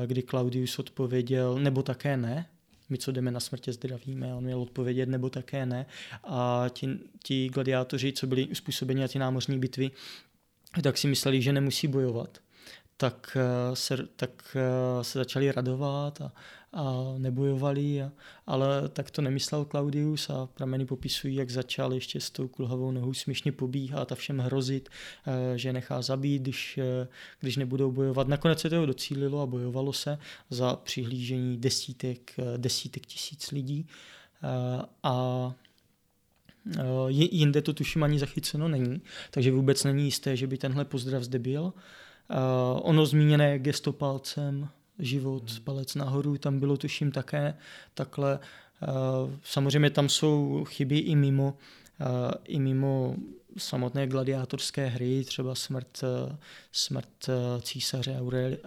kdy Claudius odpověděl, nebo také ne, my, co jdeme na smrtě, zdravíme, on měl odpovědět, nebo také ne. A ti, ti gladiátoři, co byli uspůsobeni na ty námořní bitvy, tak si mysleli, že nemusí bojovat. Tak se, tak se začali radovat a, a nebojovali, a, ale tak to nemyslel Claudius a prameny popisují, jak začal ještě s tou kulhavou nohou směšně pobíhat a všem hrozit, eh, že nechá zabít, když, eh, když nebudou bojovat. Nakonec se toho docílilo a bojovalo se za přihlížení desítek, eh, desítek tisíc lidí a jinde to tuším ani zachyceno není, takže vůbec není jisté, že by tenhle pozdrav zde byl. Ono zmíněné gesto palcem život, hmm. palec nahoru, tam bylo tuším také takhle. Eh, samozřejmě tam jsou chyby i mimo, eh, i mimo samotné gladiátorské hry, třeba smrt, eh, smrt císaře Aureli,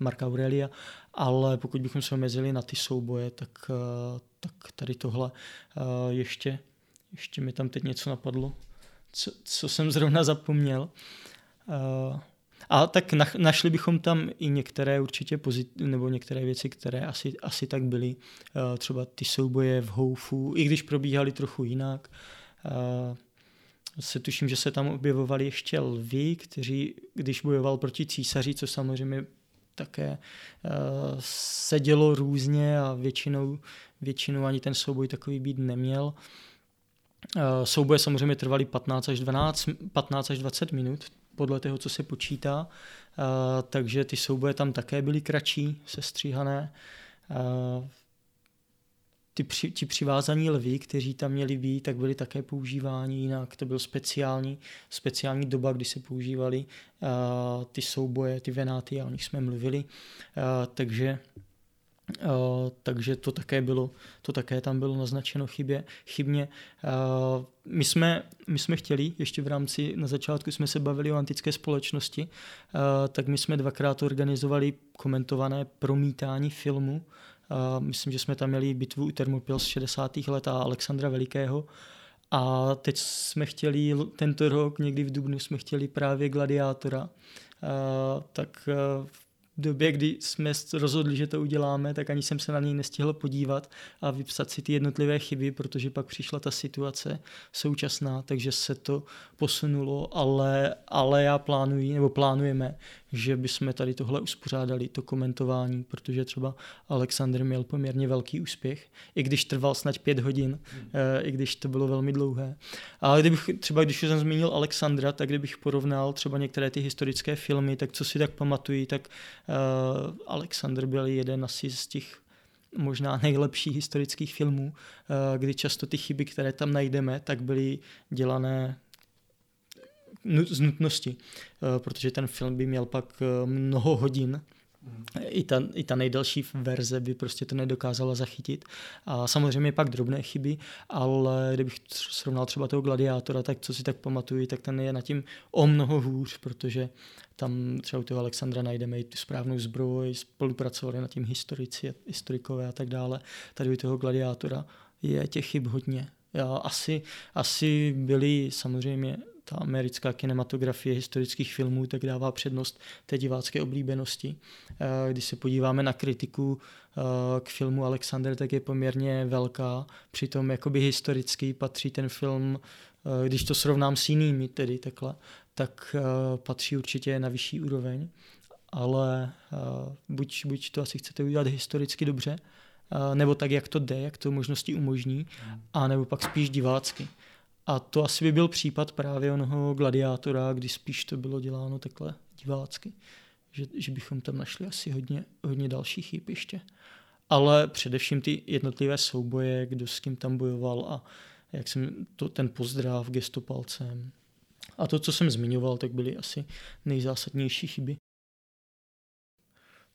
Marka Aurelia, ale pokud bychom se omezili na ty souboje, tak, tak tady tohle ještě, ještě mi tam teď něco napadlo, co, co jsem zrovna zapomněl. A tak našli bychom tam i některé určitě pozit, nebo některé věci, které asi, asi tak byly. Eh, třeba ty souboje v Houfu, i když probíhaly trochu jinak. Eh, se tuším, že se tam objevovali ještě lvy, kteří, když bojoval proti císaři, co samozřejmě také eh, se dělo různě a většinou, většinou ani ten souboj takový být neměl. Souboje samozřejmě trvaly 15 až 12, 15 až 20 minut, podle toho, co se počítá. takže ty souboje tam také byly kratší, sestříhané. ty při, ti přivázaní lvy, kteří tam měli být, tak byli také používáni jinak. To byl speciální, speciální doba, kdy se používali ty souboje, ty venáty, o nich jsme mluvili. takže Uh, takže to také bylo, to také tam bylo naznačeno chybě, chybně. Uh, my, jsme, my jsme chtěli, ještě v rámci, na začátku jsme se bavili o antické společnosti, uh, tak my jsme dvakrát organizovali komentované promítání filmu. Myslím, že jsme tam měli bitvu u Thermopyl z 60. let a Alexandra Velikého. A teď jsme chtěli, tento rok, někdy v Dubnu, jsme chtěli právě Gladiátora. tak době, kdy jsme rozhodli, že to uděláme, tak ani jsem se na něj nestihl podívat a vypsat si ty jednotlivé chyby, protože pak přišla ta situace současná, takže se to posunulo, ale, ale já plánuji, nebo plánujeme, že bychom tady tohle uspořádali, to komentování, protože třeba Alexander měl poměrně velký úspěch, i když trval snad pět hodin, hmm. i když to bylo velmi dlouhé. Ale kdybych, třeba když jsem zmínil Alexandra, tak kdybych porovnal třeba některé ty historické filmy, tak co si tak pamatují, tak uh, Alexander byl jeden asi z těch možná nejlepších historických filmů, uh, kdy často ty chyby, které tam najdeme, tak byly dělané z nutnosti, eh, protože ten film by měl pak eh, mnoho hodin, i ta, I ta nejdelší verze by prostě to nedokázala zachytit. A samozřejmě pak drobné chyby, ale kdybych srovnal třeba toho gladiátora, tak co si tak pamatuju, tak ten je na tím o mnoho hůř, protože tam třeba u toho Alexandra najdeme i tu správnou zbroj, spolupracovali na tím historici, historikové a tak dále. Tady u toho gladiátora je těch chyb hodně. Já asi, asi byly samozřejmě ta americká kinematografie historických filmů tak dává přednost té divácké oblíbenosti. Eh, když se podíváme na kritiku eh, k filmu Alexander, tak je poměrně velká. Přitom jakoby historicky patří ten film, eh, když to srovnám s jinými tedy takhle, tak patří určitě na vyšší úroveň. Ale buď, buď to asi chcete udělat historicky dobře, nebo tak, jak to jde, jak to možnosti umožní, hmm. a nebo pak spíš divácky. A to asi by byl případ právě onoho gladiátora, kdy spíš to bylo děláno takhle divácky. Že, že bychom tam našli asi hodně, hodně dalších chyb ještě. Ale především ty jednotlivé souboje, kdo s kým tam bojoval a jak jsem to, ten pozdrav, gesto palcem. A to, co jsem zmiňoval, tak byly asi nejzásadnější chyby.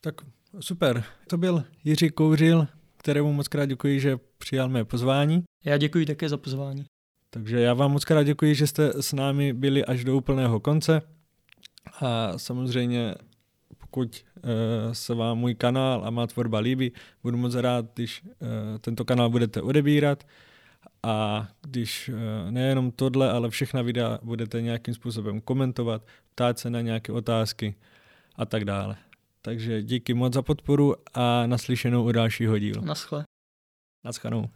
Tak super. To byl Jiří Kouřil, kterému moc krát děkuji, že přijal mé pozvání. Já děkuji také za pozvání. Takže já vám moc krát děkuji, že jste s námi byli až do úplného konce. A samozřejmě, pokud uh, se vám můj kanál a má tvorba líbí, budu moc rád, když uh, tento kanál budete odebírat a když uh, nejenom tohle, ale všechna videa budete nějakým způsobem komentovat, ptát se na nějaké otázky a tak dále. Takže díky moc za podporu a naslyšenou u dalšího dílu. Naschle. Naschledanou.